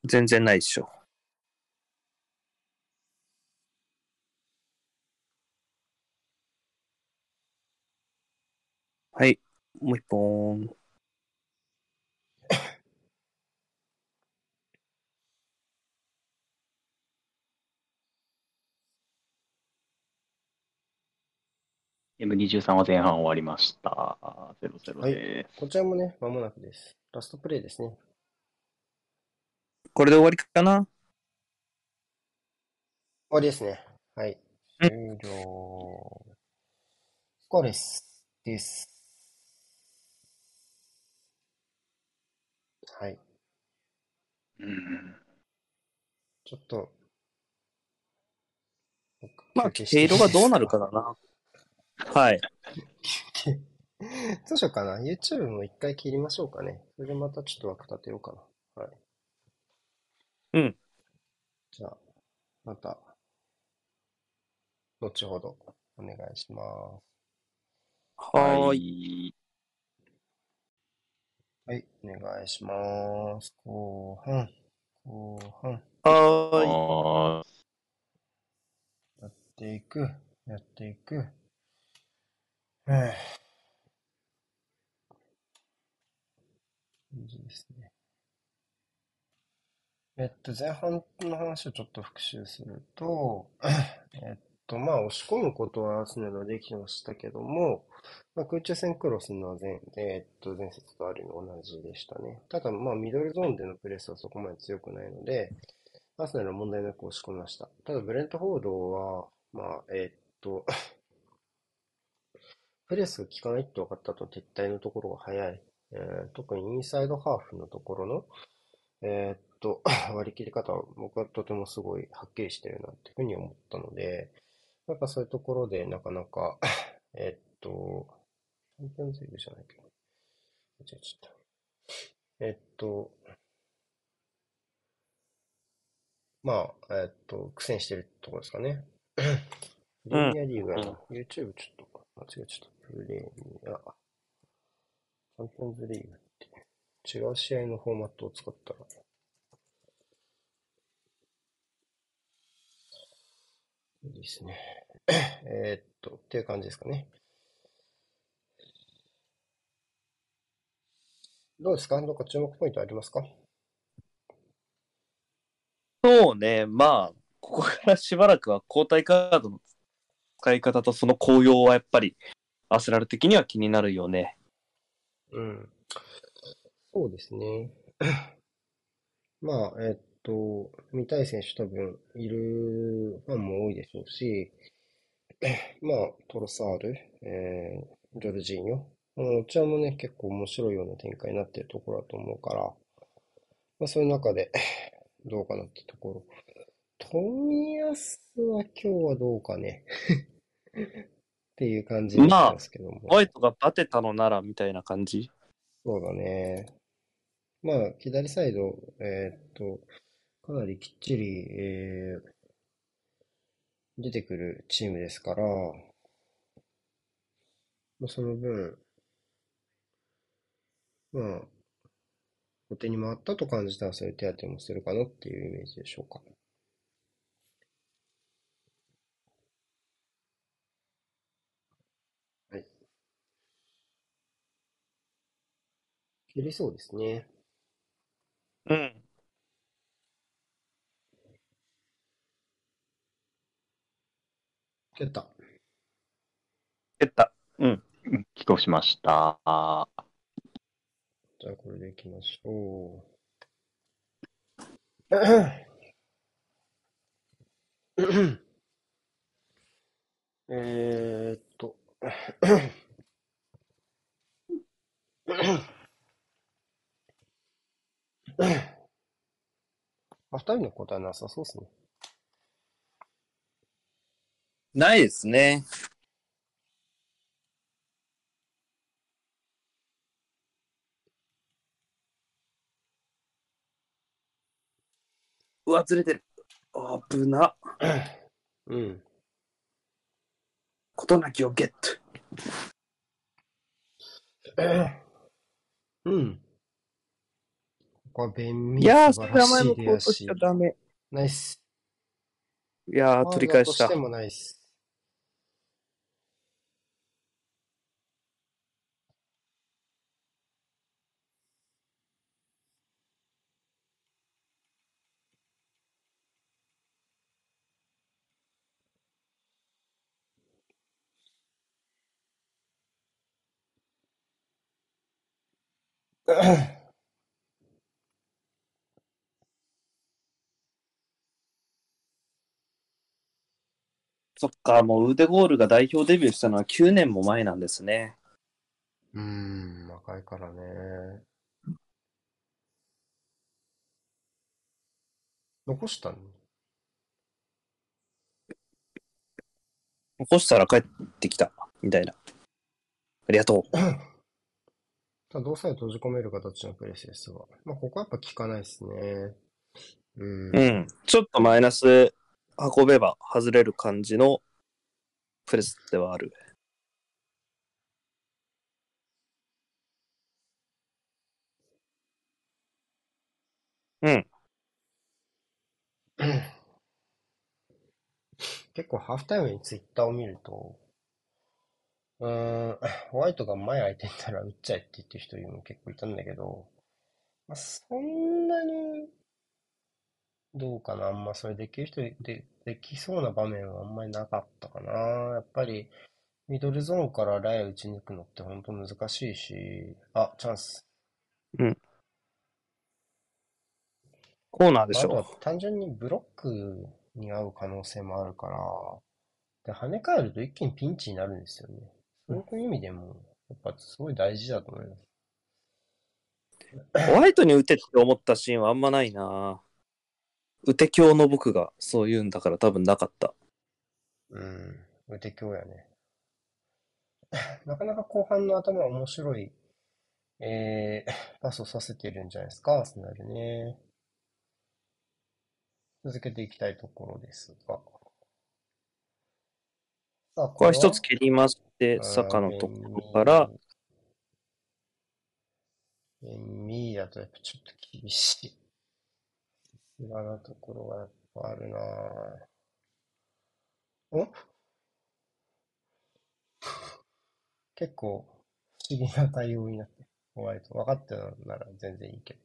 全然ないっしょ。はい。もう一本。ー M23 は前半終わりました。0-0はいです。こちらもね、間もなくです。ラストプレイですね。これで終わりかな？わりですね。はい。うん終了。スコアレスです。はい。うん。ちょっと、まあ、毛色がどうなるかだな。はい。どうしようかな。YouTube も一回切りましょうかね。それでまたちょっと枠立てようかな。はい。うん。じゃあ、また、後ほどお願いします。はーい。い。はい、お願いします。後半、後半、はーい。はーい。やっていく、やっていく。はぁいいですね。えっと、前半の話をちょっと復習すると、えっと、まあ、押し込むことはアーセナルはできましたけども、まあ、空中戦クロスのは前、えっと、前節とあるの同じでしたね。ただ、まあ、ミドルゾーンでのプレスはそこまで強くないので、アーセナルは問題なく押し込みました。ただ、ブレントフォードは、まあ、えっと、プレスが効かないって分かった後、撤退のところが早い。えー特にインサイドハーフのところの、えーっと、割り切り方は僕はとてもすごいはっきりしてるなっていうふうに思ったので、やっぱそういうところでなかなか、えーっと、チャンピオンズリーグじゃないけど、ちゃった。えーっと、まあ、えーっと、苦戦してるところですかね。プレミアリーグやな。YouTube ちょっと間違えちゃった。プレミア、チャンピオンズリーグって違う試合のフォーマットを使ったら、いいですね。えーっと、っていう感じですかね。どうですか？どっか注目ポイントありますか？そうね。まあ、ここからしばらくは交代カードの使い方とその効用はやっぱり、アーセナル的には気になるよね。うん。そうですね。まあ、えっと、見たい選手多分いるファンも多いでしょうし、まあ、トロサール、えー、ジョルジーニョ、あの、どちらもね、結構面白いような展開になっているところだと思うから、まあ、そういう中で どうかなってところ。冨安は今日はどうかね っていう感じにしてますけども。ホワイトがバテたのならみたいな感じ。そうだね。まあ、左サイド、えーっと、かなりきっちり、えー出てくるチームですから、まあ、その分、まあ、後手に回ったと感じたらそういう手当てもするかなっていうイメージでしょうか。はい。切りそうですね。うん。蹴った。蹴った。帰国しました。じゃあ、これでいきましょう。えーっと。あ、二人の答えなさそうっすね。ないですね。うわ、ずれてる。危な。うん。ことなきをゲット。うん。ここは弁明いやー、素晴らそれは前もこうとしちゃダメ。ナイス。いやー、取り返した。もナイス。そっか、もうウーデゴールが代表デビューしたのは9年も前なんですね。うーん、若いからね。残したの？残したら帰ってきた、みたいな。ありがとう。ただ、どうさえ閉じ込める形のプレスですが。まあ、ここはやっぱ効かないですね。うん。うん。ちょっとマイナス運べば外れる感じのプレスではある。うん。結構ハーフタイムにツイッターを見ると、うーん、ホワイトが前空いてたら打っちゃえって言ってる人も結構いたんだけど、まあ、そんなに、どうかな。あんまそれできる人で、できそうな場面はあんまりなかったかな。やっぱり、ミドルゾーンからライ打ち抜くのって本当難しいし、あ、チャンス。コーナーでしまああとはょ。単純にブロックに合う可能性もあるから、で、跳ね返ると一気にピンチになるんですよね。そういう意味でも、やっぱすごい大事だと思います。ホワイトに打てって思ったシーンはあんまないな。打て強の僕がそう言うんだから多分なかった。うん、無敵強やね。なかなか後半の頭は面白い、えー、パスをさせてるんじゃないですか、アーセナルね。続けていきたいところですが。さあ、これは？一つ蹴りまして、坂のところから、エミーだとやっぱちょっと厳しい。今のところがやっぱあるなぁ。お？結構不思議な対応になって、ホワイト。分かってるなら全然いいけど。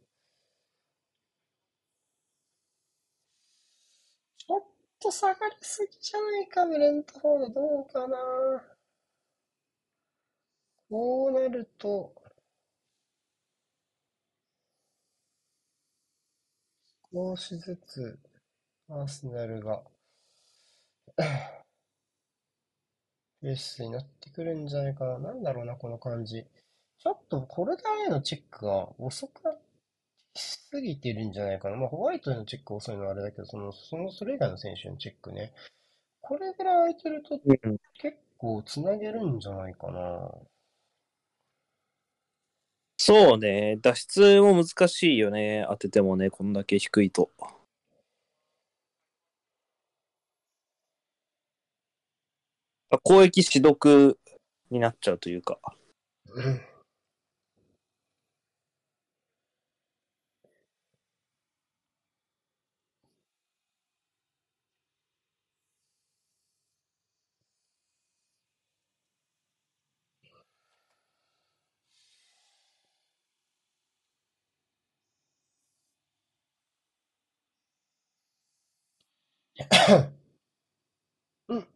ちょっと下がりすぎじゃないか、ブレントフォード。どうかなこうなると、少しずつ、アーセナルが、レースになってくるんじゃないかな。なんだろうな、この感じ。ちょっと、コルダーへのチェックが遅くなりすぎてるんじゃないかな。まあ、ホワイトへのチェック遅いのはあれだけど、その、その、それ以外の選手のチェックね。これぐらい空いてるとうん結構つなげるんじゃないかな。そうね、脱出も難しいよね。当ててもね、こんだけ低いと。攻撃し毒になっちゃうというか。うん。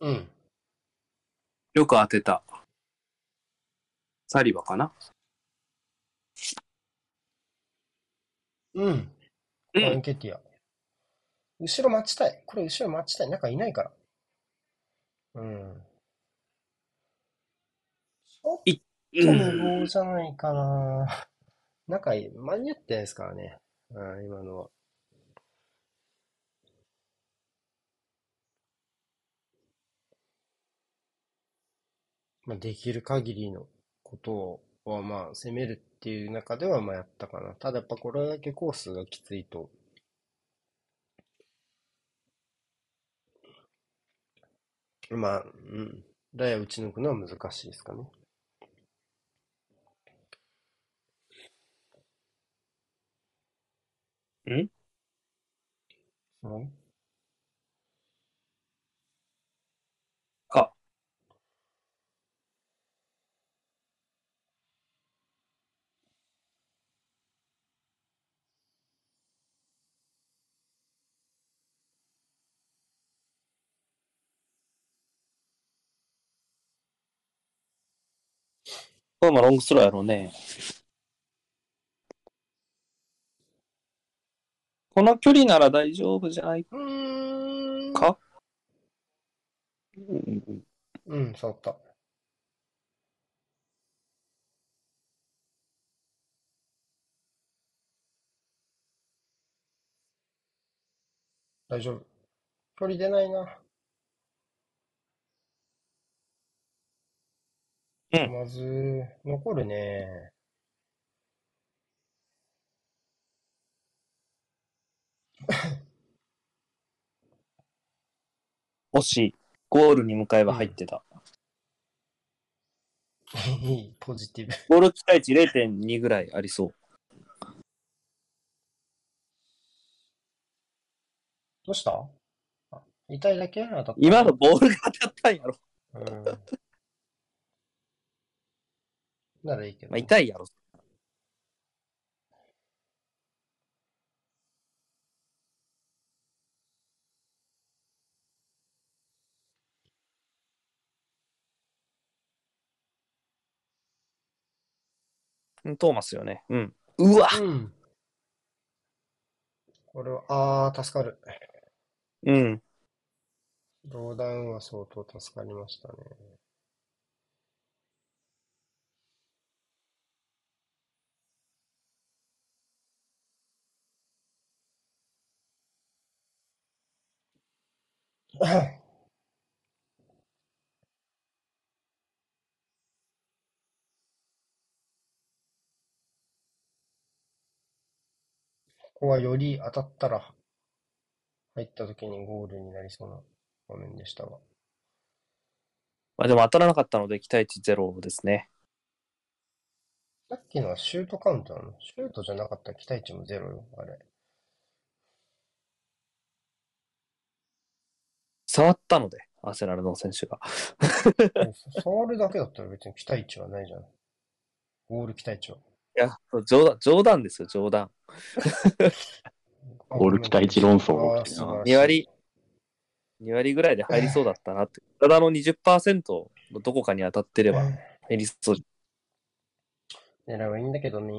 うん。よく当てた。サリバかな？うん。うんアンケティア。後ろ待ちたい。これ後ろ待ちたい。中いないから。うん。ちょっいと無謀じゃないかな。中い、間に合ってないですからね。うん、今のは。まあ、できる限りのことは、まあ、攻めるっていう中では、まあ、やったかな。ただやっぱこれだけコースがきついと、まあ、うん。ライ打ち抜くのは難しいですかね。ん？うんあ、まあまあロングスローやろうね。この距離なら大丈夫じゃない？うーん。か？うん、触った。大丈夫。距離出ないな。うんまず、残るね。惜しい。ゴールに向かえば入ってた。いい、ポジティブ。ゴール期待値0.2ぐらいありそう。どうした？あ痛いだけ？当たった今のボールが当たったんやろ。うん。ならいいけど。まあ、痛いやろ。うトーマスよね。うん。うわうん。これは、ああ、助かる。うん。ローダウンは相当助かりましたね。ここはより当たったら入った時にゴールになりそうな場面でしたが。まあでも当たらなかったので期待値ゼロですね。さっきのはシュートカウントなの？シュートじゃなかったら期待値もゼロよ、あれ。触ったので、アーセナルの選手が。触るだけだったら別に期待値はないじゃん。ゴール期待値は。いや、冗談、冗談ですよ、冗談。ゴール期待値論争あが起きてるなー素晴らしい2割、2割ぐらいで入りそうだったなって。体の20%のどこかに当たってれば入りそう。狙うはいいんだけどね。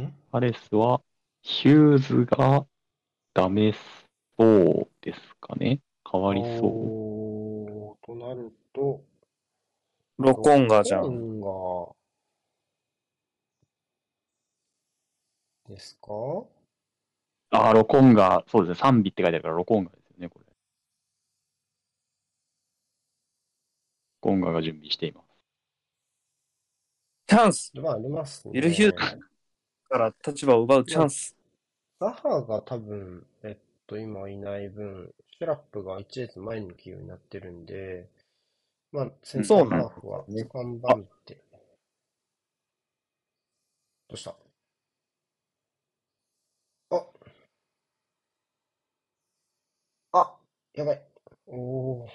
ん？パレスは、ヒューズがダメそうですかね。変わりそう。おーとなると、ロコンガじゃロコん。ンガですか？あー、ロコンガ、そうですね。賛美って書いてあるから、ロコンガですよね、これ。ロコンガが準備しています。チャンスまあ、ありますね。ウィルヒューから立場を奪うチャンス。ザハが多分、えっと、今いない分、シュラップが一列前に行くようになってるんで、まあ、センターハーフは3番手。どうした？ああやばい。おー。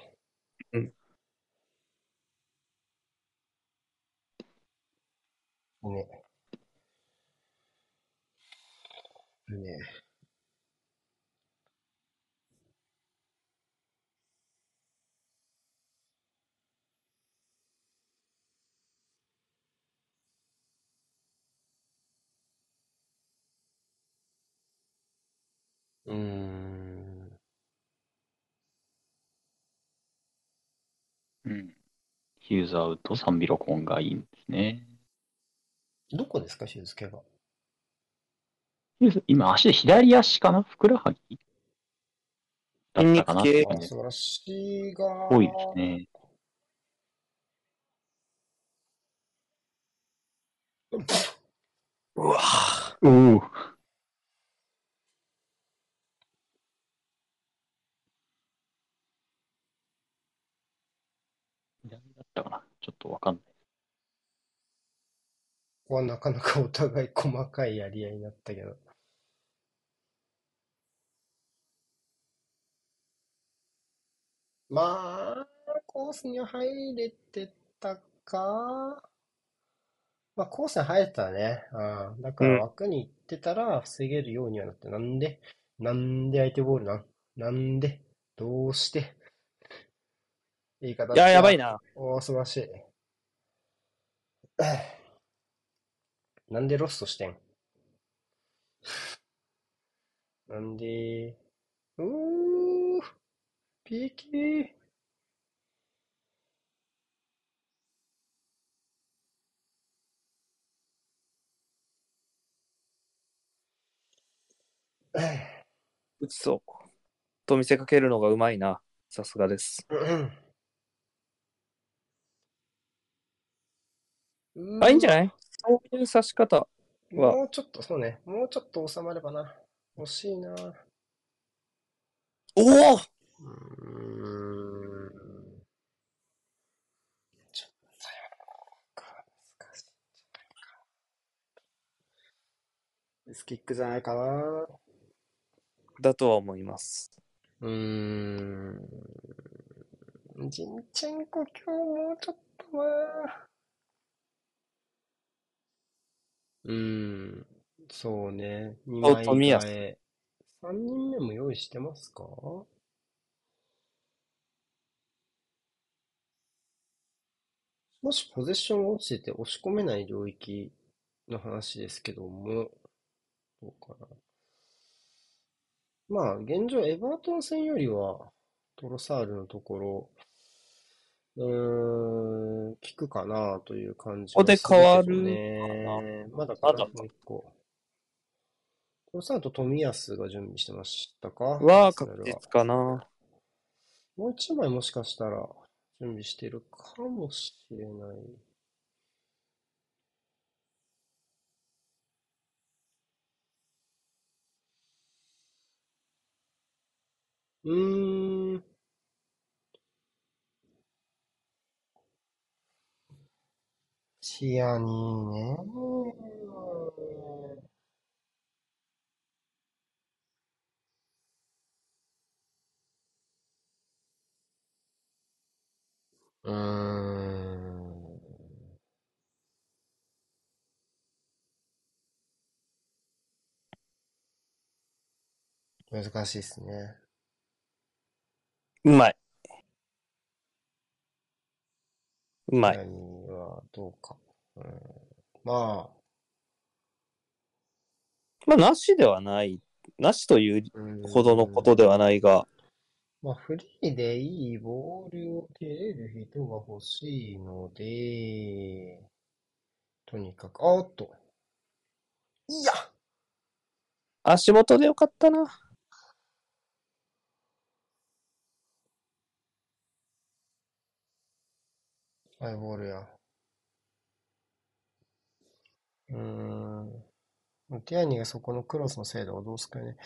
うん。ね。ねうーん。うん。ヒューズアウト、サンビロコンがいいんですね。どこですか、シューズ怪我。ヒューズ今、足で左足かな？ふくらはぎ？筋肉系あ、素晴らしいが。多いですね。うわおお。左だったかな？ちょっとわかんない。ここはなかなかお互い細かいやり合いになったけど。まあ、コースには入れてたか。まあ、コースに入れてたね。ああだかうんら枠に行ってたら防げるようにはなって、なんで？なんで相手ボールなん？なんで？どうして？いい形。いや、やばい。な。おー、素晴らしい。なんでロストしてん？なんで、うー、PK。打ちそう。と見せかけるのがうまいな。さすがです。うんあ、いいんじゃない？そういう指し方。はもうちょっと、そうね。もうちょっと収まればな。惜しいな。うおおーん。ちょっと難しいんじゃないか。ミスキックじゃないかな。だとは思います。うーん。ジンチェンコ今日もうちょっとな。うーん。そうね。2お枚替え。3人目も用意してますか？もしポゼッションが落ちてて押し込めない領域の話ですけども、どうかな。まあ、現状、エバートン戦よりは、トロサールのところ、うーん、効くかなという感じここではするけど変わるね。まだまだもう一個。トロサールと冨安が準備してましたか？は確実かな。もう一枚もしかしたら準備してるかもしれない。うーん。チアニーね。うーん。難しいですね。うまい。うまい。何はどうか。うん、ままあ、なしではない。なしというほどのことではないが、まあ、フリーでいいボールを蹴れる人が欲しいので、とにかく、あおっと。いや足元でよかったな。ハイボールや。うーん。ティアニがそこのクロスの精度をどうすかね。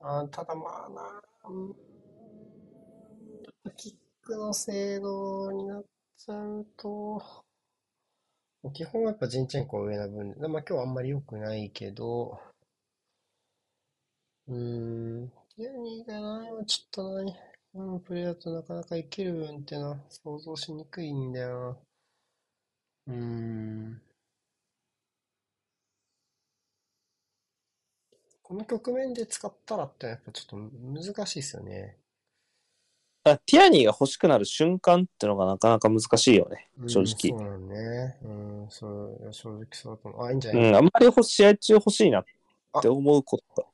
あーただまあな、うーんキックの精度になっちゃうと、基本はやっぱジンチェンコは上な分、まあ今日はあんまり良くないけど、うーん、ティアニがないはちょっとない。今のプレイだとなかなかいける分っていうのは想像しにくいんだよな。うーん。この局面で使ったらってやっぱちょっと難しいですよね。あティアニーが欲しくなる瞬間ってのがなかなか難しいよね、正うん直。そうね。うん、そう、正直そうだと思う。あ、いいんじゃうない？ん、あんまり試合中欲しいなって思うこと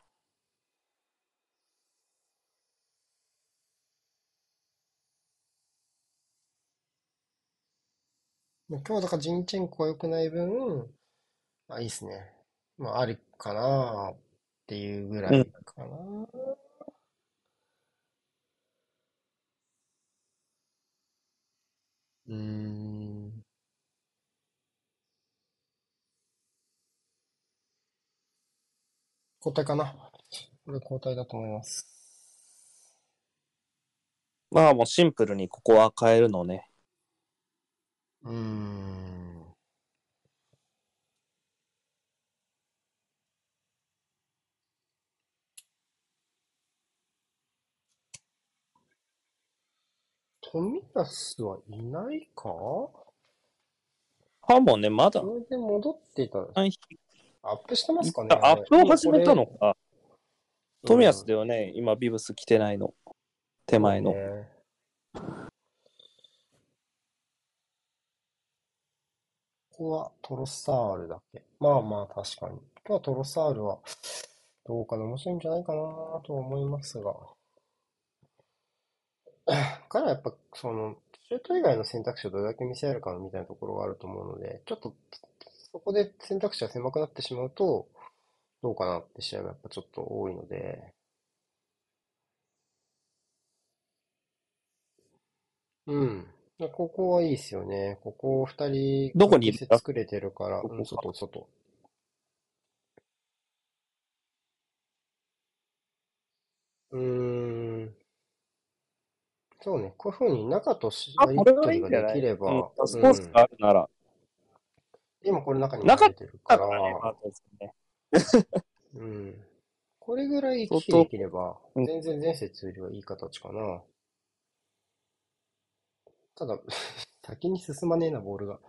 今日だからジンチェンコが良くない分、あ、いいっすね。まあ、ありかなっていうぐらいかな。うーん。交代かな。これ交代だと思います。まあもうシンプルにここは変えるのね。うーん。富安はいないか？かもね、まだ。それで戻ってた。アップしてますかね？アップを始めたのか。富安だスね、はね、今、ビブス着てないの。手前の。ここはトロサールだけ？まあまあ、確かに。今日はトロサールは、どうかな面白いんじゃないかなと思いますが。彼はやっぱその、シュート以外の選択肢をどれだけ見せられるかみたいなところがあると思うので、ちょっとそこで選択肢が狭くなってしまうと、どうかなって試合がやっぱちょっと多いので、うん。ここはいいですよね。ここ二人どこに作れてるから、うん、外、外。うーん。そうね。こういうふうに中としあ、がはいいんじゃない？できれば、うん、スポーツがあるなら。今これ中に入れてるからね、まら、あですね。うん。これぐらい行き来相当できれば、うん全然前節よりはいい形かな。ただ、先に進まねえな、ボールが。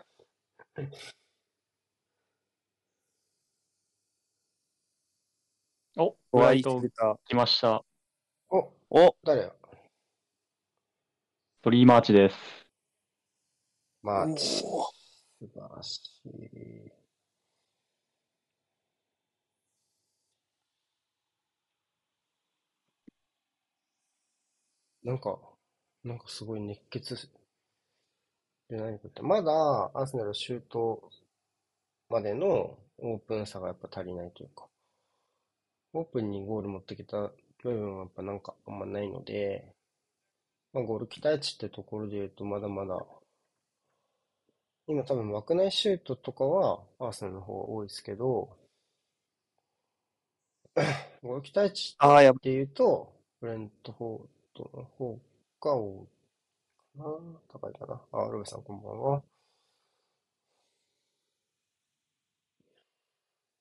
お、うわ、いいライト来ました。お、お、誰や？トリーマーチです。マーおチ。素晴らしい。なんか、なんかすごい熱血で何かって、まだアーセナルシュートまでのオープンさがやっぱ足りないというか、オープンにゴール持ってきた部分はやっぱなんかあんまないので、まあ、ゴール期待値ってところで言うとまだまだ、今多分枠内シュートとかはアーセナルの方が多いですけど、ゴール期待値っっていうと、ブレントフォードの方が多いかな。高いかな。あ、ロベさんこんばんは。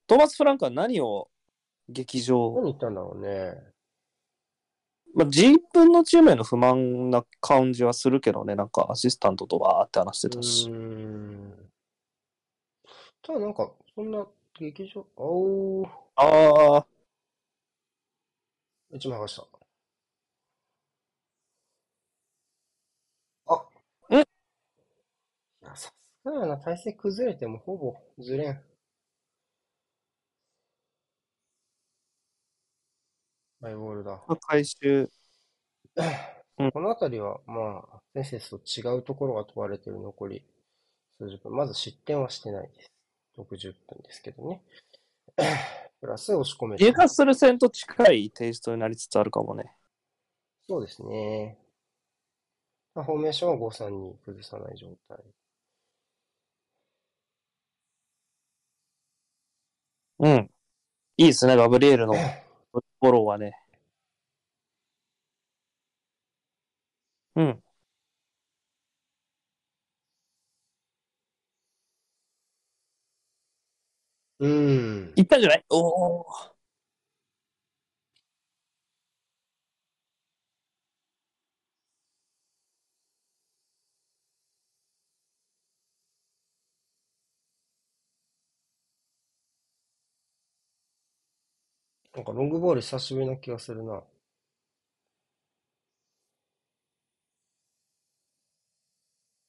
トーマス・フランクは何を劇場、何言ったんだろうね。まあ、自分のチームへの不満な感じはするけどね、なんかアシスタントとわーって話してうたし。ただなんか、そんな劇場、おー、ああ、一枚剥がした。あ、んいや、さすがやな。体勢崩れてもほぼずれん。マイボールだ。回収。うんこのあたりは、まあ、前節と違うところが問われている残り数十分。まず失点はしてないです。60分ですけどね。プラス押し込めてニューカッスル戦と近いテイストになりつつあるかもね。そうですね。まあフォーメーションは5-3に崩さない状態。うん。いいですね、ガブリエルの フォローはね。うん。うーん。いったんじゃない？おお。なんかロングボール久しぶりな気がするな。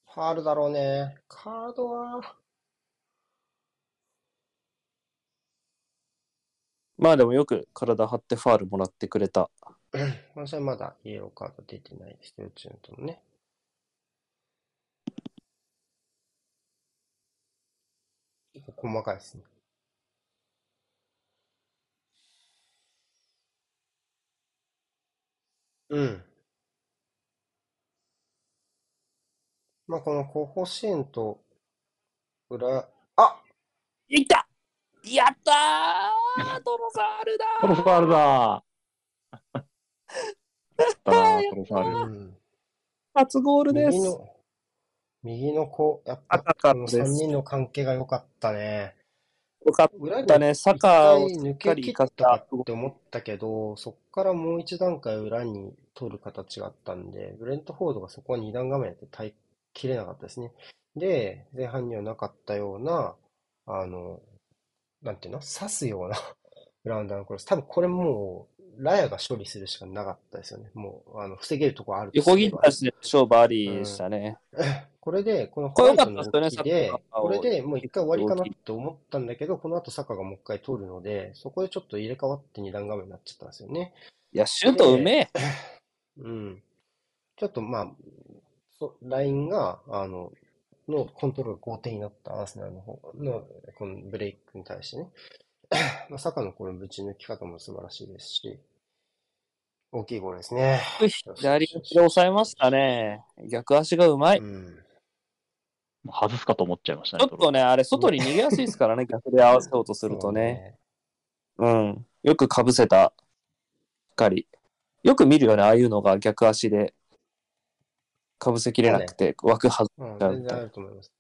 ファールだろうね。カードは、まあでもよく体張ってファールもらってくれた。この試合まだイエローカード出てないですよ、チューンとのね。結構細かいですね。うん。まあ、この後方支援と裏、あいったやったートロサールだトロファールだーやったなトロファール。うん。初ゴールです。右の、右の子、やっぱ、このったです3人の関係が良かったね。よかっ裏にたね。サッカを抜け切ったって思ったけど、そこからもう一段階裏に取る形があったんで、ブレントフォードがそこは二段画面で耐えきれなかったですね。で、前半にはなかったような、あの、なんていうの？刺すような グラウンダーのクロス。多分これもう、ラヤが処理するしかなかったですよね。もう、あの、防げるとこあると横切ったし、勝負ありでしたね。これで、このホワイトの動きで、これでもう一回終わりかなって思ったんだけど、この後サカがもう一回通るので、そこでちょっと入れ替わって二段画面になっちゃったんですよね。いや、シュートうめえ。うん。ちょっとまあ、そラインが、あの、のコントロールが後手になったアーセナルの方の、このブレイクに対してね。まあ、サカのこのぶち抜き方も素晴らしいですし、大きいゴールですね。左足で抑えましたね。逆足がうまい。うん。外すかと思っちゃいましたね。ちょっとね、あれ、外に逃げやすいですからね、逆で合わせようとするとね。うん。よくかぶせた。しっかり。よく見るよね、ああいうのが逆足で。かぶせきれなくて、枠外うん、だ全然あると思います。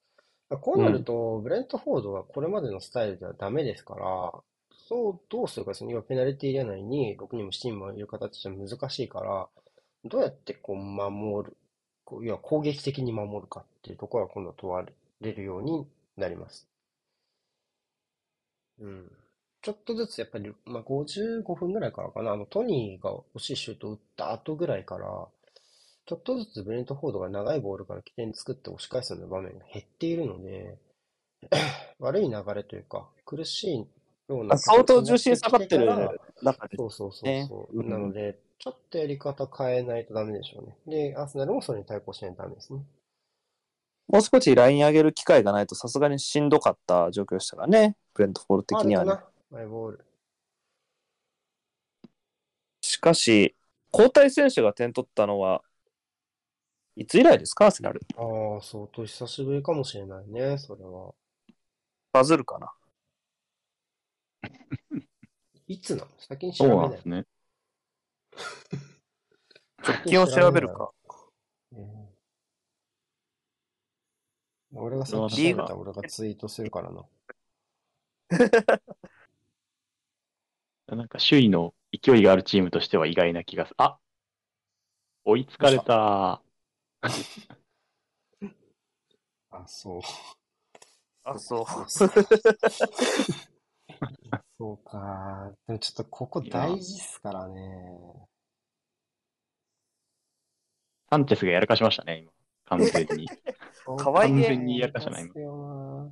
こうなると、ブレントフォードはこれまでのスタイルではダメですから、そう、どうするかですね。要はペナルティーエリア内に6人も7人もいる形じゃ難しいから、どうやってこう守る、こう要は攻撃的に守るかっていうところが今度問われるようになります。うん。ちょっとずつやっぱり、まあ、55分ぐらいからかな、あのトニーが惜しいシュートを打った後ぐらいから、ちょっとずつブレントフォードが長いボールから起点作って押し返すような場面が減っているので、悪い流れというか、苦しいようなあ相当重心下がってる中で。そうそうそうねそう。うんなので、ちょっとやり方変えないとダメでしょうね。で、アーセナルもそれに対抗しないとダメですね。もう少しライン上げる機会がないとさすがにしんどかった状況でしたからね。ブレントフォード的にはね。マイボール。しかし、交代選手が点取ったのは、いつ以来ですか、アーセナル。ああ、相当久しぶりかもしれないね、それは。バズるかな？いつなの？先にそう調べないなんですね。直近を調べるか。うん俺がさっき調べたら俺がツイートするからな。なんか首位の勢いがあるチームとしては意外な気がする。あ追いつかれた。あ、そう。あ、そう。そうそうか。でもちょっとここ大事っすからね。サンチェスがやらかしましたね、今。完全に。かわいげ完全にやらかしたな、今です。よ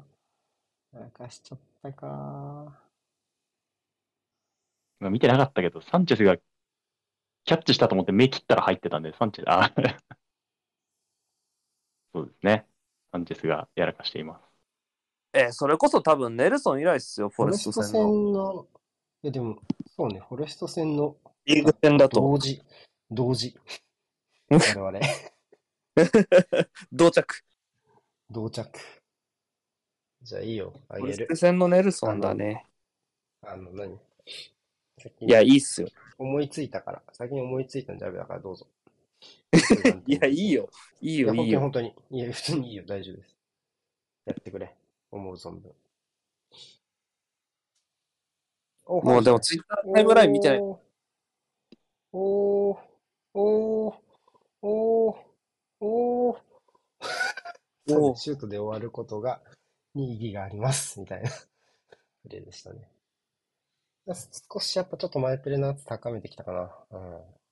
な。やらかしちゃったか。今見てなかったけど、サンチェスがキャッチしたと思って目切ったら入ってたんで、サンチェス、あそうですね。サンチェスがやらかしています。えーそれこそ多分ネルソン以来ですよ、フォレスト戦の。戦の、いやでも、そうね、フォレスト戦のリーグ戦だと。同時、同時。我々、同着。同着。じゃあいいよ、あげるフォレスト。戦のネルソンだね。あの、何？先いや、いにいっすよ。思いついたから、先に思いついたんじゃダメだからどうぞ。いや、いいよ。いいよ、いいよ。本当に、本当に。いや、普通にいいよ、大丈夫です。やってくれ。思う存分。もうでもツイッタータイムライン見てない。おー、おー、おー、おー、お シュートで終わることが、に意義があります、みたいな プレーでしたね。少しやっぱちょっと前プレーの圧高めてきたかな。うん。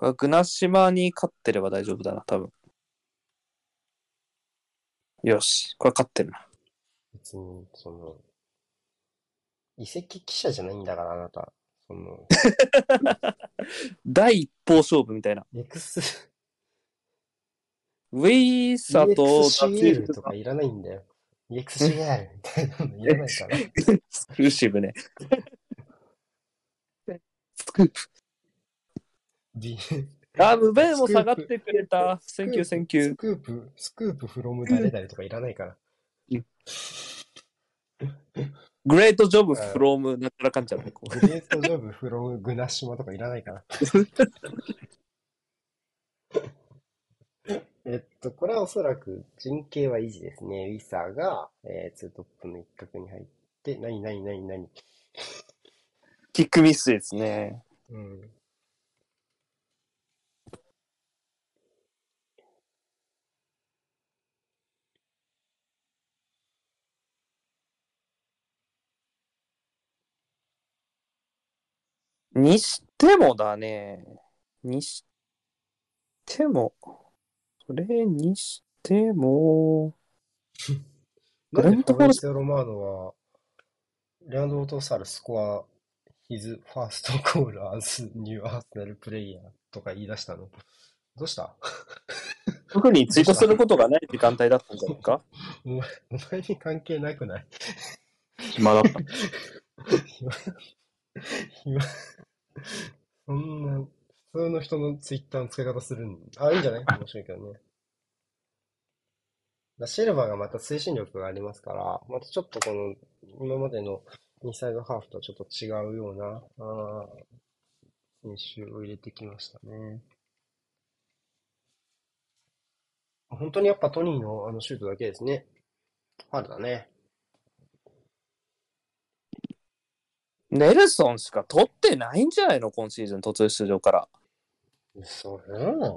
これはグナシマに勝ってれば大丈夫だな、多分。よし、これ勝ってるな。別に、その、移籍記者じゃないんだから、あなた。その、第一報勝負みたいな。エクス、ウェイサと EXCL とかいらないんだよ。EXCL みたいなのいらないから。スクルーシブね。スクープ。あ、ムベンも下がってくれた。 Thank you、thank you。スクープ、スクープ from 誰々とかいらないから。 Great job from なんちゃらかんちゃらね。こう Gre at job from グナシマとかいらないから。えっと、これはおそらく陣形は維持ですね。ウィサーが、えー、ツートップの一角に入って、なになになになにキックミスですね。うん。にしてもだね。にしても、それにしても、ブレントフォードステロマーノは、レアンドロ・トサルスコア、ヒズ、ファーストコール、アズ、ニューアーセナルプレイヤーとか言い出したの？どうした？特にツイートすることがない時間帯だったんじゃないか？お前、お前に関係なくない？暇だった。暇、暇、そんな、普通の人のツイッターの使い方するんあ、いいんじゃない？面白いけどね。だシルバーがまた推進力がありますから、またちょっとこの、今までのインサイドハーフとはちょっと違うような、あー選手を入れてきましたね。本当にやっぱトニーのあのシュートだけですね。ファウルだね。ネルソンしか取ってないんじゃないの？今シーズン途中出場から。それな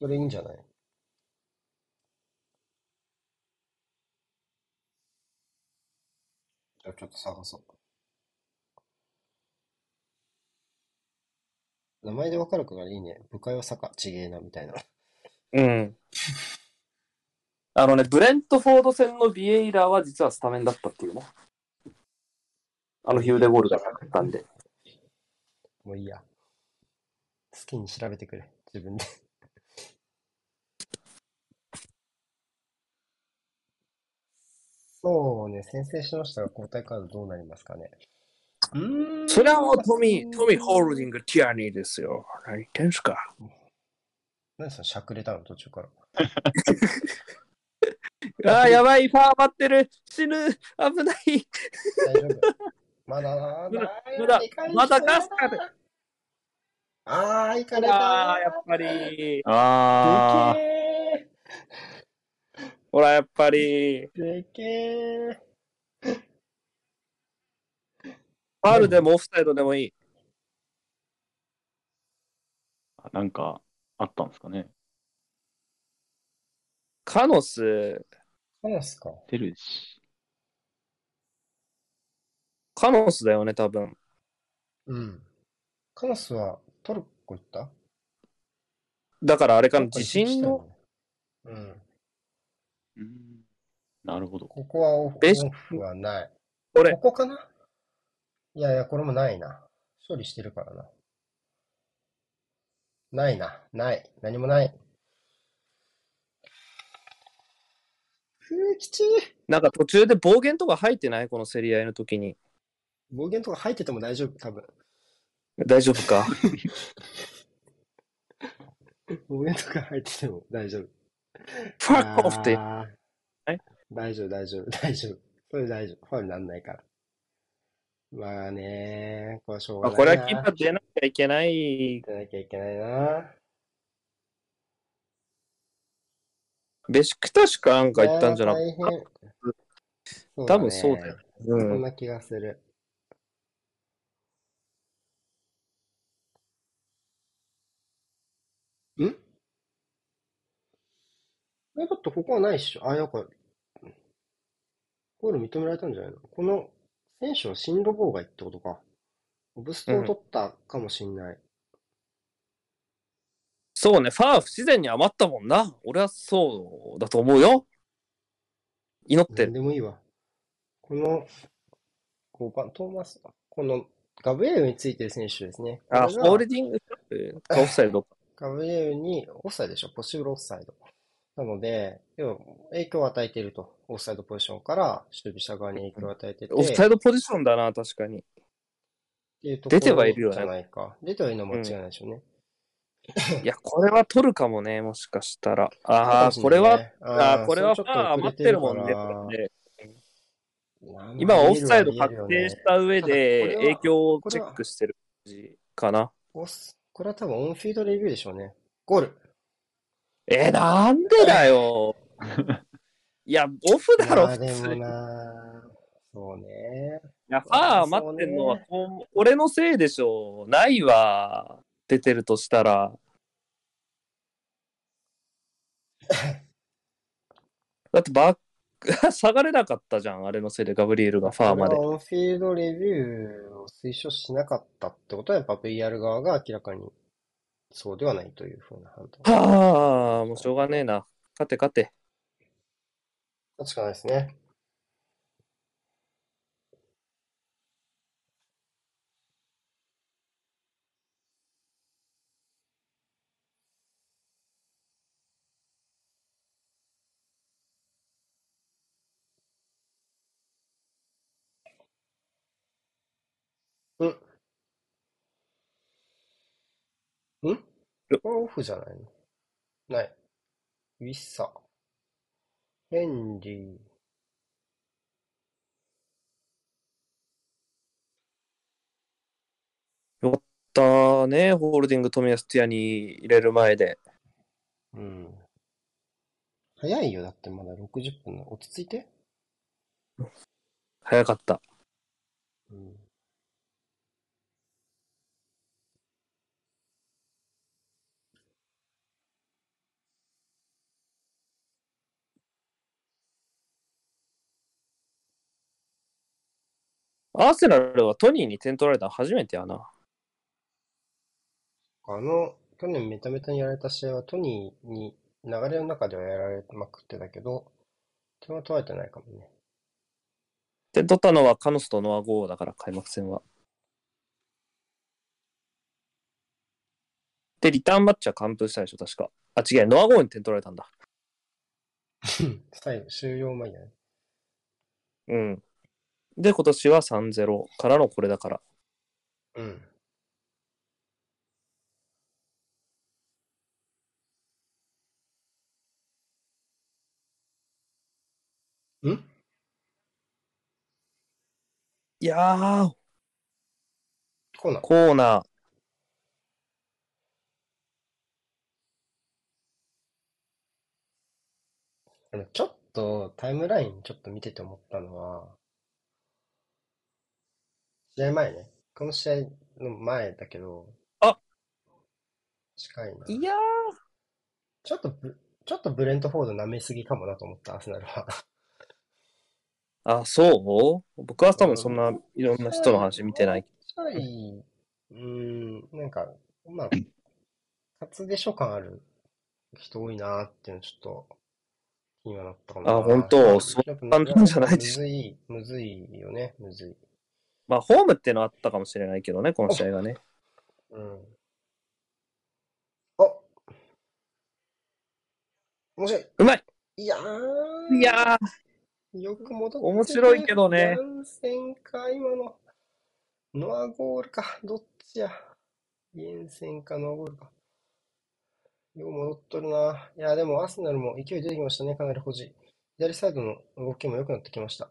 それいいんじゃない？じゃあちょっと探そう。名前でわかるからいいね。部会は坂ちげえなみたいな。うん。あのね、ブレントフォード戦のビエイラは実はスタメンだったっていうね。あのヒューデゴールがなかったんで。もういいや。好きに調べてくれ。自分で。そうね、先制しましたが、交代カードどうなりますかね。ん。それはもうトミー、トミー・ホールディング・ティアニーですよ。何言ってんすか。何そのしゃくれたの？途中から。ああ、やばい、ファー待ってる。死ぬ。危ない。大丈夫。まだな、無駄だまだガスかで。あー、行かれたああ、やっぱり。あでほら、やっぱり。ーでけーファールでもオフサイドでもいい。なんかあったんですかね。カノス、カノスか。出るし。カノスだよね、多分。うん。カノスはトルコ行った？だからあれかな、地震の、うん。うんなるほど。ここはオフベーシオフはない。これこ、こかな？いやいや、これもないな。処理してるからな。ないな。ない。何もない。ふう、きちい。なんか途中で暴言とか入ってない？この競り合いの時に。暴言とか入ってても大丈夫、多分。大丈夫か？暴言とか入ってても大丈夫。ファックオフって。大丈夫、大丈夫、大丈夫。それ大丈夫。ファウルなんないから。まあねこれはしょうがあないな。これはキーパー出なきゃいけない。出なきゃいけないな。ベシクタシュかなんか言ったんじゃなくいやー大変。そう多分そうだよ。そうんん。な気がする。え、だってここはないっしょ。あ、やっぱ、ゴール認められたんじゃないの？この選手は進路妨害ってことか。オブストを取ったかもしんない。そうね、ファー不自然に余ったもんな。俺はそうだと思うよ。祈って何る。でもいいわ。この5番、トーマス、このガブリエルについてる選手ですね。あ、これがホールディングかオフサイドか。ガブリエルにオフサイドでしょ、ポッシブルオフサイド。なので、要は影響を与えていると。オフサイドポジションから守備した側に影響を与えてて、オフサイドポジションだな、確かに。っていうとこ出てはいるよねじゃないか。出てはいるのは間違いないでしょうね。いや、これは取るかもね、もしかしたら。ああ、そうこれは、ああ、これはファーそちょっと遅余ってるるもんね。今はオフサイド確定した上たで影響をチェックしてる感じかな。これは多分オンフィードレビューでしょうね。ゴール。えー、なんでだよ。いや、オフだろ、まあでも普通そうね。や、ファー余ってんのは、こう俺のせいでしょ。ないわ。出てるとしたら。だってバッ 下がれなかったじゃん、あれのせいでガブリエルがファーまでオンフィールドレビューを推奨しなかったってことは、やっぱ VR 側が明らかにそうではないというふうな判断。はあ、もうしょうがねえな。勝て勝て。確かないですね。うん。んこれオフじゃないの？ない。ウィッサ。ヘンリー。よかったね、ホールディング、富安ティアに入れる前で。うん。早いよ。だってまだ60分の。落ち着いて。早かった。うん。アーセナルはトニーに点取られたの初めてやな。あの、去年メタメタにやられた試合はトニーに流れの中ではやられまくってたけど、点は取られてないかもね。点取ったのはカノスとノア・ゴーだから、開幕戦は。で、リターンマッチは完封したでしょ、確か。あ、違う、ノア・ゴーに点取られたんだ。最後、終了前じゃないうん。で、今年は3-0からのこれだから。うん。ん？いやー、コーナー。コーナー。でもちょっとタイムラインちょっと見てて思ったのは、試合前ね。この試合の前だけど、あ近いな。いやちょっとブ、ちょっとブレントフォード舐めすぎかもなと思った、アーセナルは。ー。あ、そう？僕は多分そんないろんな人の話見てない。ちょい、うーん、なんか、まあ、初でしょ感ある人多いなーっていうのちょっと気にはなったかな。あ本当？そんな感じじゃないでしょむずい、むずいよね、むずい。まあ、ホームっていうのはあったかもしれないけどね、この試合がね。うん。あ面白い。うまいいやー。いやー、よく戻って面白いけどねヤンセンか、今の。ノアゴールか、どっちや。イエンセンか、ノアゴールか。よう戻っとるな。いや、でもアーセナルも勢い出てきましたね、かなり保持。左サイドの動きも良くなってきました。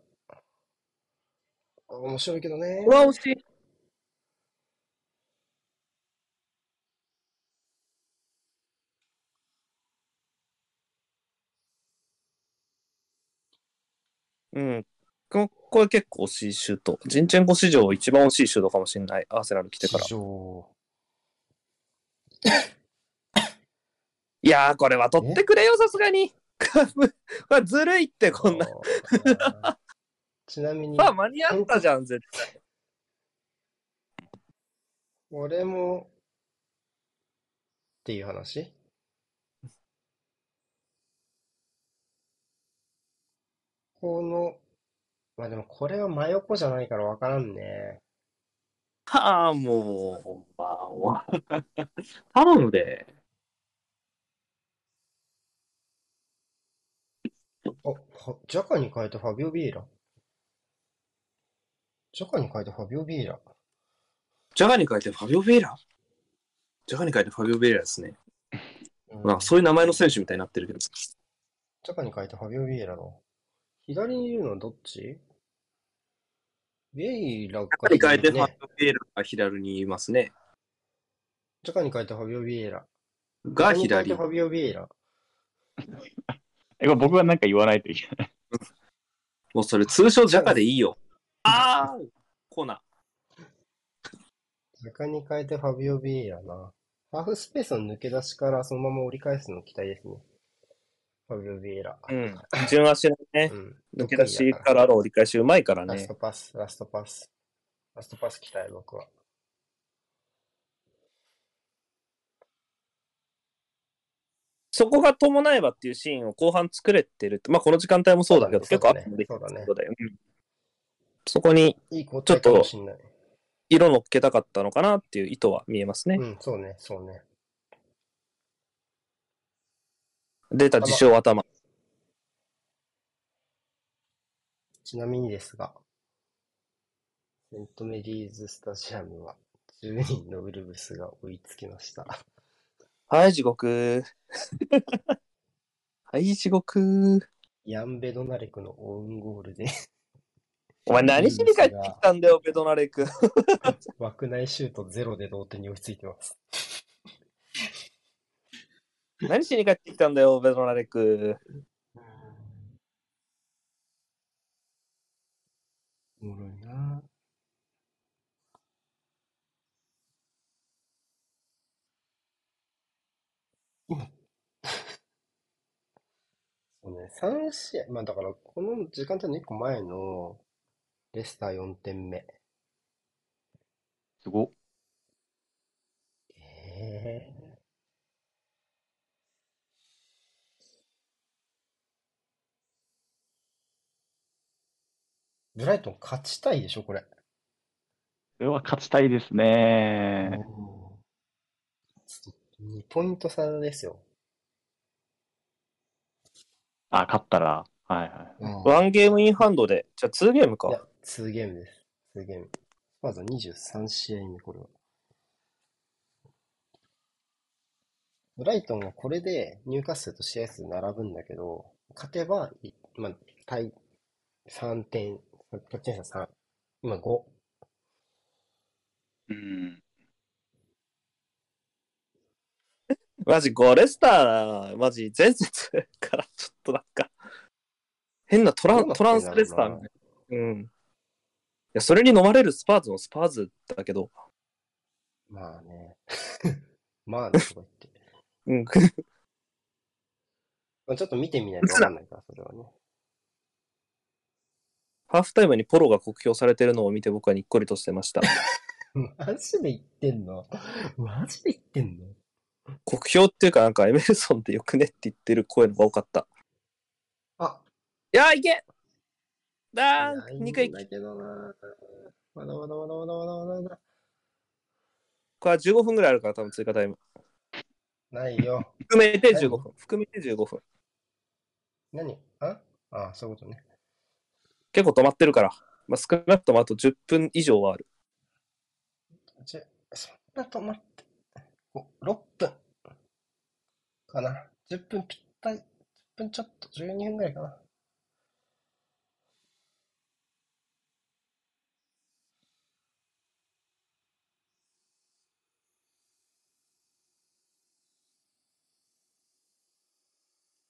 あ面白いけどねう。わ、惜しい。うん。ここれ結構惜しいシュート。ジンチェンコ史上一番惜しいシュートかもしれない。アーセナル来てから。いやー、これは取ってくれよ、さすがに。ずるいって、こんな。ちなみに、まあ、間に合ったじゃん、絶対。俺も、っていう話？この、まあでもこれは真横じゃないからわからんね。はあ、もう、ほんま、わ 頼むで。あ、はジャカに変えてファビオ・ビエイラ？ジャカに変えてファビオ・ビエイラ。ジャガに書いてファビオ・ベイラ？ジャガに書いてファビオ・ベイラですね。うんなんかそういう名前の選手みたいになってるけど。ジャカに変えてファビオ・ビエイラの。左にいるのはどっち？ビエイラがジャガに書いてファねビ。オ・ベイラが左にいますね。ジャカに変えてファビオ・ビエイラ。が左ジャカに変えてフ。ァビオ・ビエイラ。え、これ僕がなんか言わないといけない。もうそれ通称ジャカでいいよ。ああコーナジャカに変えてファビオ・ビエイラな。ハーフスペースの抜け出しからそのまま折り返すの期待ですね。ファビオ・ビエラ。うん。順足のねう、ん。抜け出しからの折り返しうまいからねラスト。パス、ラストパス。ラストパス期待、僕は。そこが伴えばっていうシーンを後半作れてるって、まあこの時間帯もそうだけど、結構あってもできそうだねることだよ。うんそこにいい交代かもしんない。色乗っけたかったのかなっていう意図は見えますね。うん、そうね、そうね。出た自称頭。ちなみにですが、セントメリーズスタジアムは10人のウルブスが追いつきました。はい、地獄。はい、地獄。ヤン・ベドナレクのオウンゴールでお前何しに帰ってきたんだよ、ベドナレク。枠内シュートゼロで同点に追いついてます。何しに帰ってきたんだよ、ベドナレク。おもろいな今 そうね、3試合、まあだから、この時間帯の1個前のレスター4点目。すごっ。ええブライトン勝ちたいでしょ、これ。これは勝ちたいですね。2ポイント差ですよ。あ、勝ったら。はいはい。ワンゲームインハンドで、じゃあ2ゲームかい。や、2ゲームです。2ゲーム。まずは23試合目、これは。ブライトンはこれでニューカッスルと試合数並ぶんだけど、勝てば、いまあ、対3点、こっちにしたら3、今5。うん。マジ、ゴレスター、マジ、前節からちょっとなんか、変なトラントランスレスターみたいな。うん。いや、それに飲まれるスパーズのスパーズだけど、まあね。まあね、とか言って。うん。まあ、ちょっと見てみないとわかんないから、それはね。ハーフタイムにポロが酷評されてるのを見て僕はにっこりとしてました。マジで言ってんの？マジで言ってんの？酷評っていうか、なんかエメルソンでよくねって言ってる声のが多かった。あ、いやー、いけあー、いや2回だけどなまだまだまだまだまだまだまだ。これは15分ぐらいあるから、多分追加タイム。ないよ。含めて15分。含めて15分。何？あ？あ、そういうことね。結構止まってるから。まあ、少なくともあと10分以上はある。じゃ、そんな止まって。お6分。かな。10分ぴったり。10分ちょっと、12分ぐらいかな。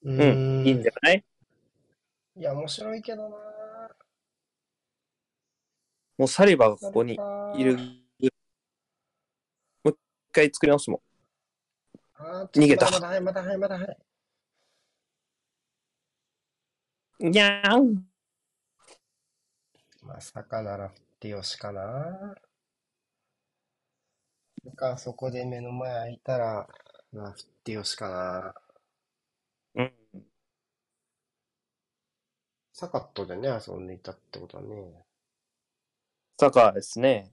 うん、いいんじゃない？いや、面白いけどなもうサリバがここにいる。もう一回作り直すもあー逃げたまだ早い、まだ早い、まだ早い。ん。にゃーん。まさかなら振ってよしかな。か、そこで目の前開いたら、まあ、振ってよしかな。うん。サカットでね、遊んでいたってことはね。サカーですね。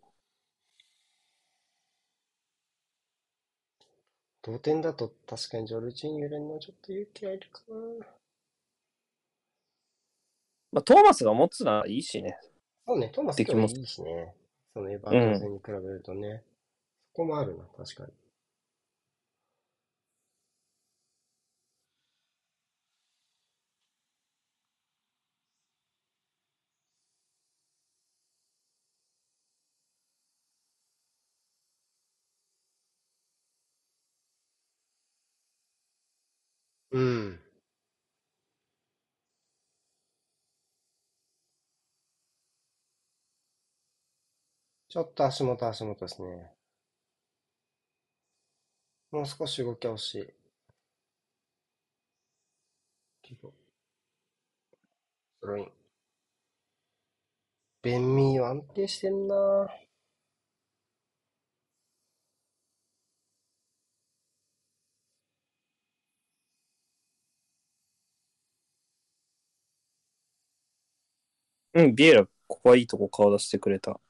同点だと確かにジョルジーニョ入れるのはちょっと勇気がいるかな。まあ、トーマスが持つならいいしね。そうね、トーマス今日いいしね。そのエヴァント戦に比べるとね。そこもあるな、確かに。うん。ちょっと足元足元ですね。もう少し動きは欲しい。ていこう。スローイン。ベンミーは安定してんなうん、ビエラ、ここはいいとこ顔出してくれた。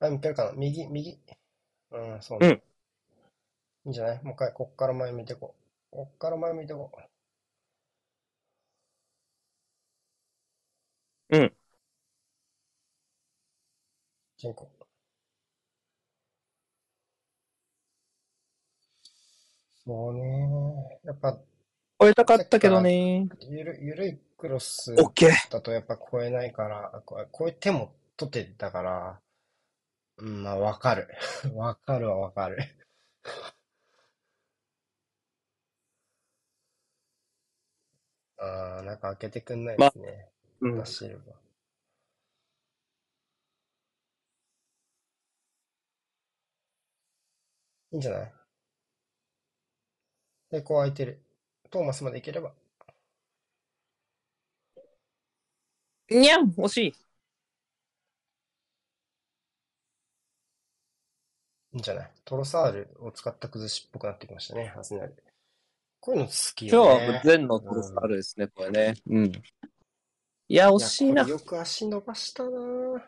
あ、向けるかな右、右？うん、そうね。うんいいんじゃない？もう一回、こっから前見てこう。こっから前見てこう。うん。進行。そうね。やっぱ、超えたかったけどね。ゆる、ゆるいクロス。だとやっぱ超えないから、こ超えても取ってたから、うん、まあわかる。わかるはわかる。ああ、なんか開けてくんないですね。うんダ。シルバ。いいんじゃない？で、こう空いてる。トーマスまで行ければ。にゃん惜しい。いいんじゃない？トロサールを使った崩しっぽくなってきましたね、アスナル。こういうの好き今よね。日は全のトロサールですね、これね。うん。いや、惜しいなやこ。れよく足伸ばしたなぁ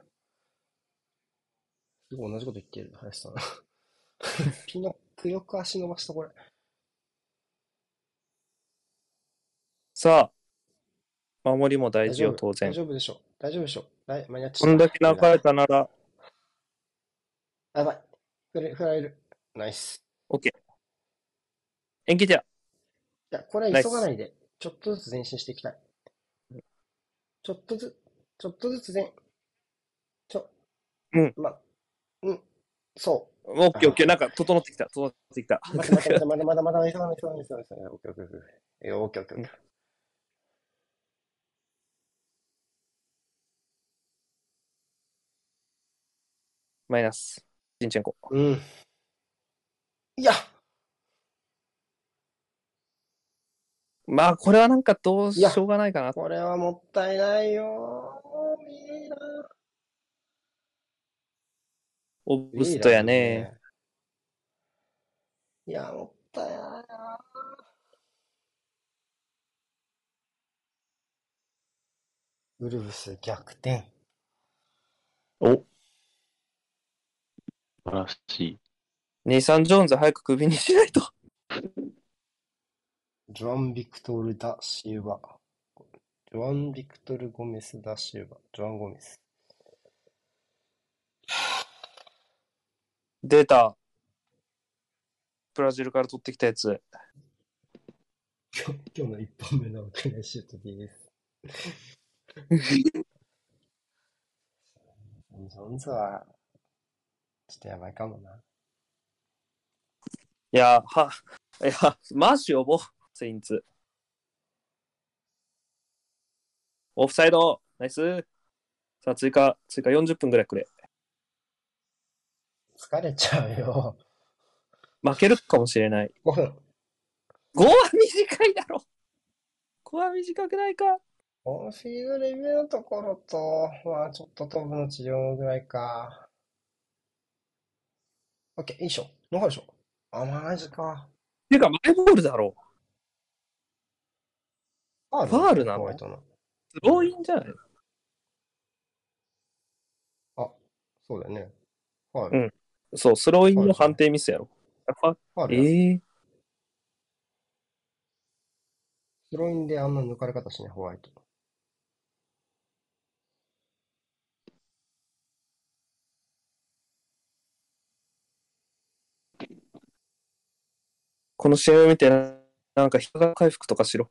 すごい同じこと言ってる、林さん。ピノックよく足伸ばした、これ。さあ、守りも大事よ、当然大。丈夫でしょ。大丈夫でしょ。大間に合っちゃこんだけ流れたなら、あやばい。振れ、振られる。ナイス。OK。延期じゃ。いや、これは急がないで、ちょっとずつ前進していきたい。ちょっとず、ちょっとずつ前、ちょ、うん。ま、うん、そオッケーオッケー。なんか、整ってきた、整ってきた。う。待って待って待って、まだまだまだ急がない、急がない、急がない、急がない。オッケーオッケーオッケー。えオッケーオッケーオッケー。マイナス。ジンチェンコ。うん。いや、まあ、これはなんかどうしいやょうがないかな。これはもったいないよ。いいな。オブストやね。いや、もったいないな。ウルブス逆転。お素晴らしい。ネイサン・ジョーンズ早くクビにしないと。ジョアン・ビクトル・ダ・シウバ。ジョアン・ビクトル・ゴメス・ダ・シウバ。ジョアン・ゴメス。データ。ブラジルから取ってきたやつ。今日今日の一本目の沖縄シュートです。ジョーンズは、ちょっとやばいかもな。いや、は、いや、マーシュ呼ぼう、セインツ。オフサイド、ナイス。さあ、追加、追加40分ぐらいくれ。疲れちゃうよ。負けるかもしれない。5分。5は短いだろ。5は短くないか。オンフィールドレビューのところと、まあちょっと頭部の治療ぐらいか。オッケー、いいっしょ。残るでしょ。あ、マジか。ていうか、マイボールだろ。ファファールなの？の。スローインじゃない？あ、そうだよね。ファール。うんそう、スローインの判定ミスやろ。あファファールだ。ええスローインであんな抜かれ方しね、ホワイト。この試合を見て、なんか、人が回復とかしろ。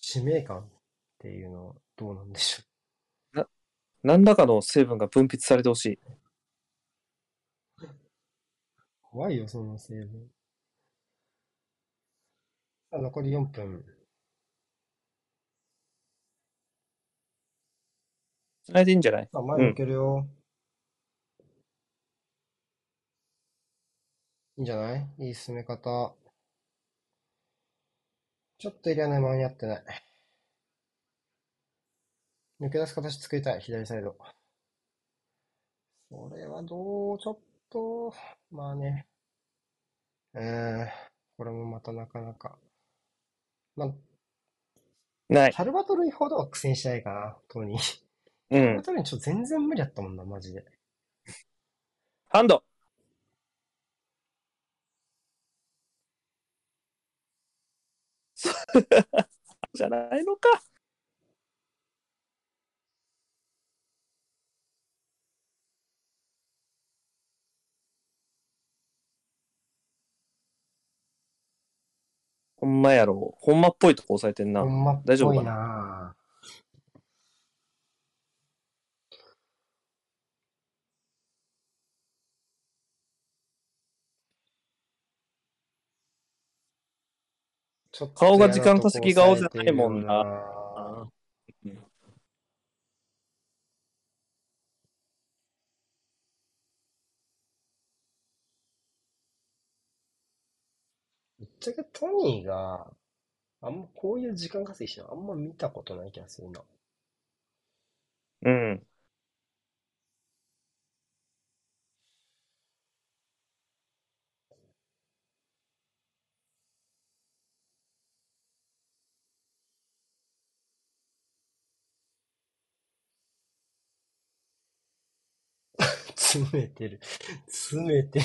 使命感っていうのはどうなんでしょ何らかの成分が分泌されてほしい。う。怖いよ、その成分。あ残り4分。つないでいいんじゃない？あ、前向けるよ。いいんじゃない？いい進め方。ちょっとエリア内間に合ってない。抜け出す形作りたい、左サイド。それはどう、ちょっと、まあね。えー、これもまたなかなか。まあ、ない。サルバトルほどは苦戦しないかな、トニー。うサルバん。トルにちょっと全然無理だったもんな、マジで。ハンド。じゃないのか。ほんまやろ。ほんまっぽいとこ押さえてんなほ。んまっぽい大丈夫かなちょっと顔が時間稼ぎ顔じゃないもんなぶっちゃけトニーが、あんまこういう時間稼ぎしてるのあんま見たことない気がするな。うん。詰めてる。詰めてる。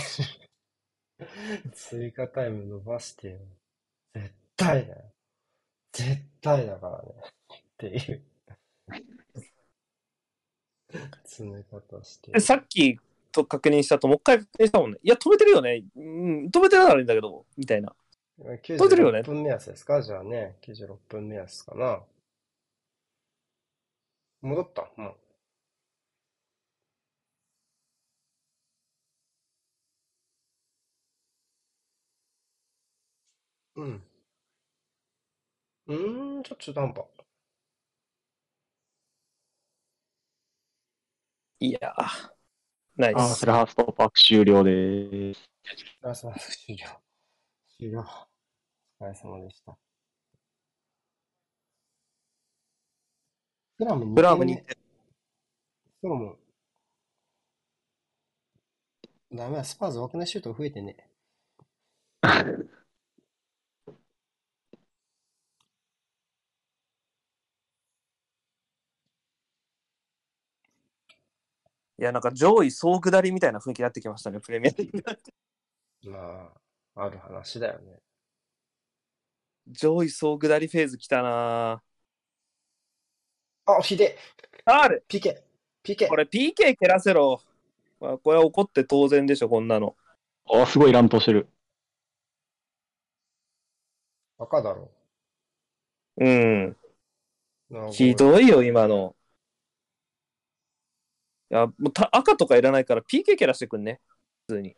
追加タイム伸ばしてよ。絶対だよ。絶対だからね。っていう。詰め方してで、さっきと確認したと、もう一回確認したもんね。いや、止めてるよね。うん、止めてるならいいんだけど、みたいな。撮ってるよね96分目安ですか？じゃあね。96分目安かな。戻った？もう。うん。うーん、ちょっと中途半端。いやー、ナイあー、スそ。れハーストパーク終了です。あ、すみません、終了。終了。お疲れ様でした。フラム2ブラームに点目。フラム。ダメだ、スパーズ枠内シュート増えてね。いや、なんか上位総崩れみたいな雰囲気になってきましたね、プレミアリーグ。まあ、ある話だよね。上位総下りフェーズ来たなあ、ひであるピケピケこれ PK 蹴らせろ。まあ、これは怒って当然でしょ、こんなの。あー、すごい乱闘してる。赤だろ。うん。ひどいよ、今の。いや、もうた赤とかいらないから PK 蹴らしてくんね。普通に。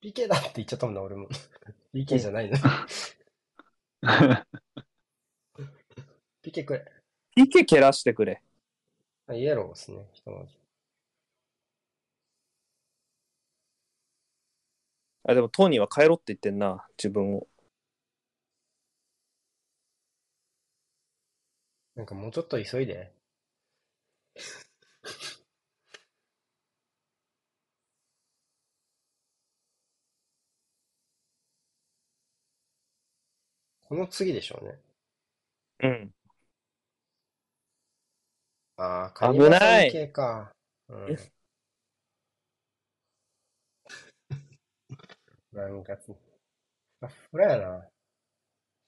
ピケだって言っちゃったもんな、俺も。PK じゃないの。ピケくれ。PK 蹴らしてくれ。あイエローですね、ひとまず。あ、でもトーニーは帰ろって言ってんな、自分を。なんかもうちょっと急いで。この次でしょうね。うん。ああ、危ない系か。うん。なんかつ、あ、フラやな。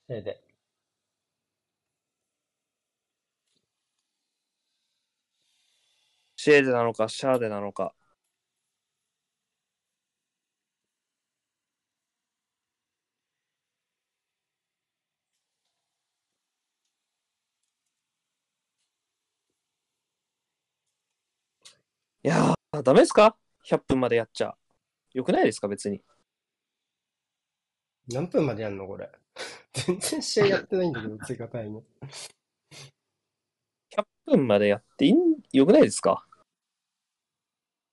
せいで。シェーデなのか、シャーデなのか。いやー、ダメですか ?100 分までやっちゃ。よくないですか？別に。何分までやんの？これ。全然試合やってないんだけど、追加タイム。100分までやっていいんよくないですか？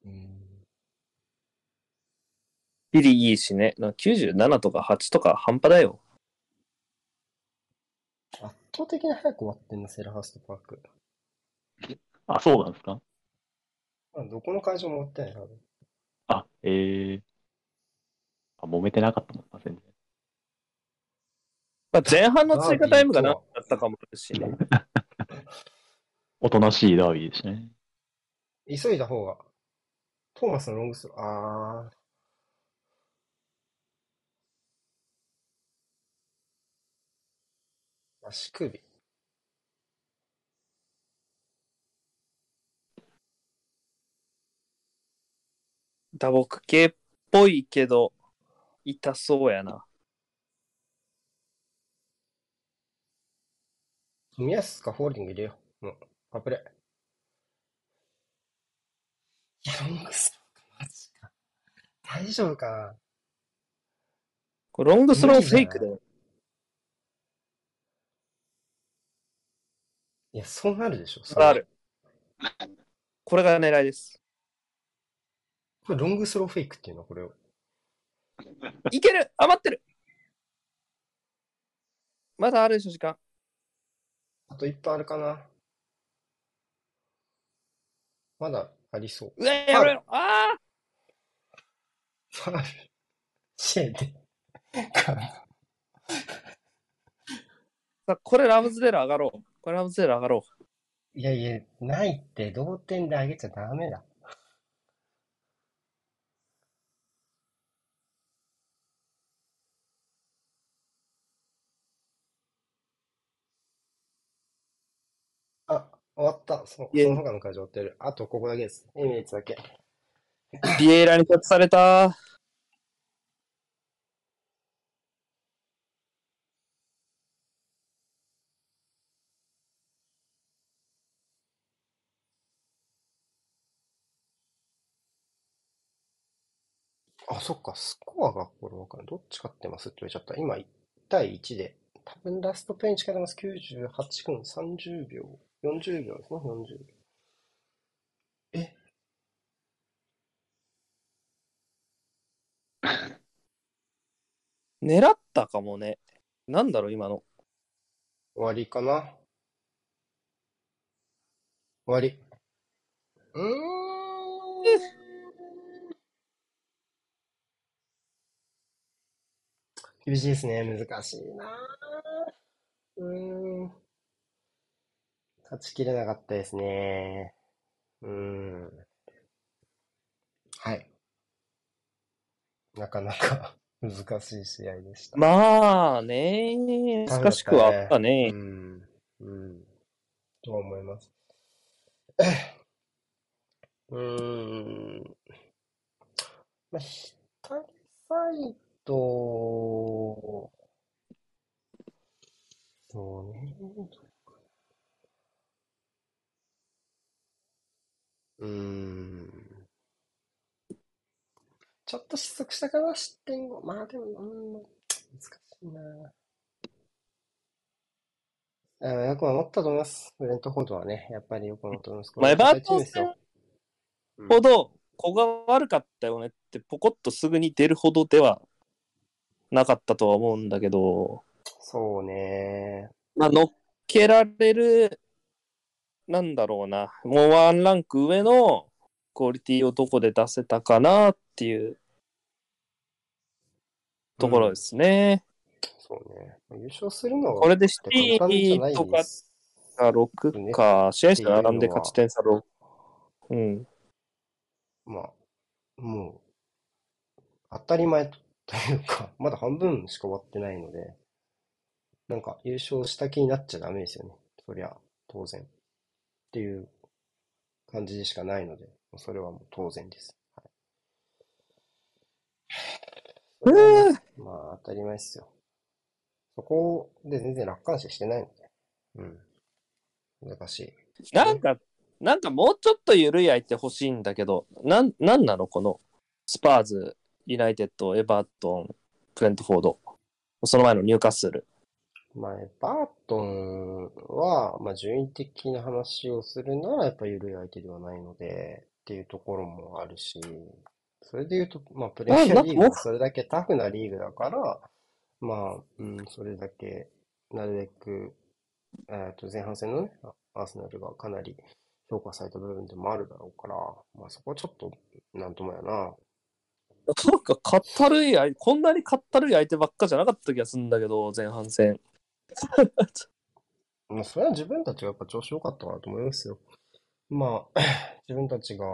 うん。ビリいいしね。なんか97とか8とか半端だよ。倒的に早く終わってんの、セルハーストパーク。あ、そうなんですか？まあ、どこの会場も終わってない、多分。あ、ええあ、揉めてなかったもんな、全然。まあ、前半の追加タイムがなかったかもしれない。おとなしいダービーでしたね。急いだ方が。トーマスのロングスロー、あー。足首。打撲系っぽいけど、痛そうやな。冨安かホールディング入れよう。もう、パプレ。いや、ロングスローか、マジか。大丈夫かなこれロングスローフェイクだよ。いや、そうなるでしょ。そこれある。これが狙いです。これロングスローフェイクっていうのこれを。いける余ってるまだあるでしょ、時間。あと1分あるかなまだありそう。うわ、やめろあファール。シェーで。あ これラムズデール上がろう。これラムズデール上がろう。いやいや、ないって同点で上げちゃダメだ。あ、終わった。そいえその他の会場ってる。あとここだけです。エミレーツだけ。ビエイラにタッチされた。あ、そっか、スコアがこれわかんない。どっち勝ってますって言われちゃった。今1対1で、多分ラストペンチからます。98分30秒、40秒ですね、40秒。え、狙ったかもね。なんだろう、今の。終わりかな？終わり。うーん。厳しいですね。難しいなうーん。勝ちきれなかったですね。うーん。はい。なかなか 難しい試合でした。まあね、難しくはあったねう。ん。うん。とは思います。うーん。まあ、左サイド、そうね。うーん。ちょっと失速したかな、失点後。まあでも、うん、難しいな。あよく守ったと思います。ブレントフォードはね、やっぱりよく守ったと思います。まあ、エバートンよ。ほど、ここが悪かったよねって、ポコッとすぐに出るほどではなかったとは思うんだけど、そうね。まあ、乗っけられる、なんだろうな、もうワンランク上のクオリティをどこで出せたかなっていうところですね。そうね。優勝するのこれでシティとか。が6か、試合数並んで勝ち点差6。うん。まあ、もう、当たり前というか、まだ半分しか終わってないので、なんか優勝した気になっちゃダメですよね。そりゃ、当然。っていう感じでしかないので、それはもう当然です。うはい、ーまあ、当たり前ですよ。そこで全然楽観視してないので、うん。難しい。なんか、なんかもうちょっと緩い相手欲しいんだけど、なん、なんなの？この、スパーズ、ユナイテッド、エバートン、ブレントフォード。その前のニューカッスル。まあ、エバートンは、まあ、順位的な話をするなら、やっぱ緩い相手ではないので、っていうところもあるし、それで言うと、まあ、プレミアリーグはそれだけタフなリーグだから、まあ、うん、それだけ、なるべくえっと、前半戦のね、アーセナルがかなり評価された部分でもあるだろうから、まあそこはちょっと、なんともやな。なんか、かったるい相手、こんなにかったるい相手ばっかじゃなかった気がするんだけど、前半戦。まあ、それは自分たちがやっぱ調子良かったからと思いますよ。まあ、自分たちが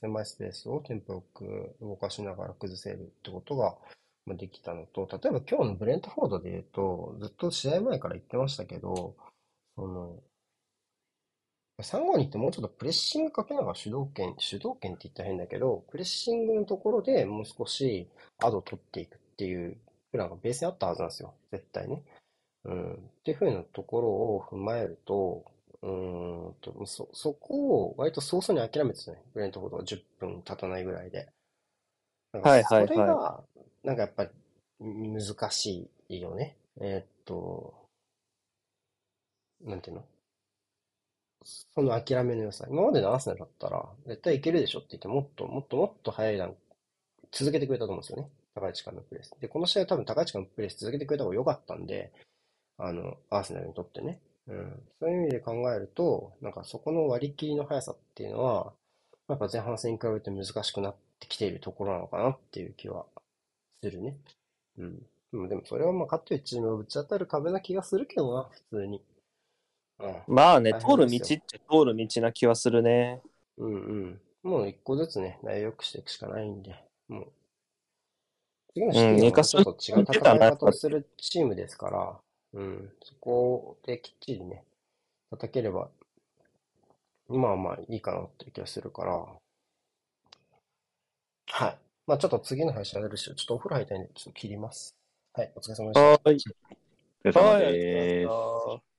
狭いスペースをテンポよく動かしながら崩せるってことができたのと、例えば今日のブレントフォードで言うと、ずっと試合前から言ってましたけど、その、352ってもうちょっとプレッシングかけながら主導権、主導権って言ったら変だけど、プレッシングのところでもう少しアドを取っていくっていうプランがベースにあったはずなんですよ。絶対ね。うん。っていう風なところを踏まえると、うーんと、そ、そこを割と早々に諦めてたね。ブレントフォードが10分経たないぐらいで。はいはいはいそれが、なんかやっぱり難しいよね。えーっと、なんていうの？その諦めの良さ。今までのアーセナルだったら、絶対いけるでしょって言って、もっともっともっと早い段、続けてくれたと思うんですよね。高い力のプレス。で、この試合は多分高い力のプレス続けてくれた方が良かったんで、あの、アーセナルにとってね。うん。そういう意味で考えると、なんかそこの割り切りの速さっていうのは、やっぱ前半戦に比べて難しくなってきているところなのかなっていう気はするね。うん。でもそれはまあ勝ってるチームをぶち当たる壁な気がするけどな、普通に。うん。まあね、大通る道って通る道な気はするね。うんうん。もう一個ずつね、内容良くしていくしかないんで、もう。次のシテうんィはちょっと違う戦い方をするチームですから、うん。そこできっちりね、叩ければ、まあまあいいかなっていう気がするから、はい。まあちょっと次の配信あるし、ちょっとお風呂入りたいんで、ちょっと切ります。はい、お疲れ様でした。はーい。お疲れ様はい。です。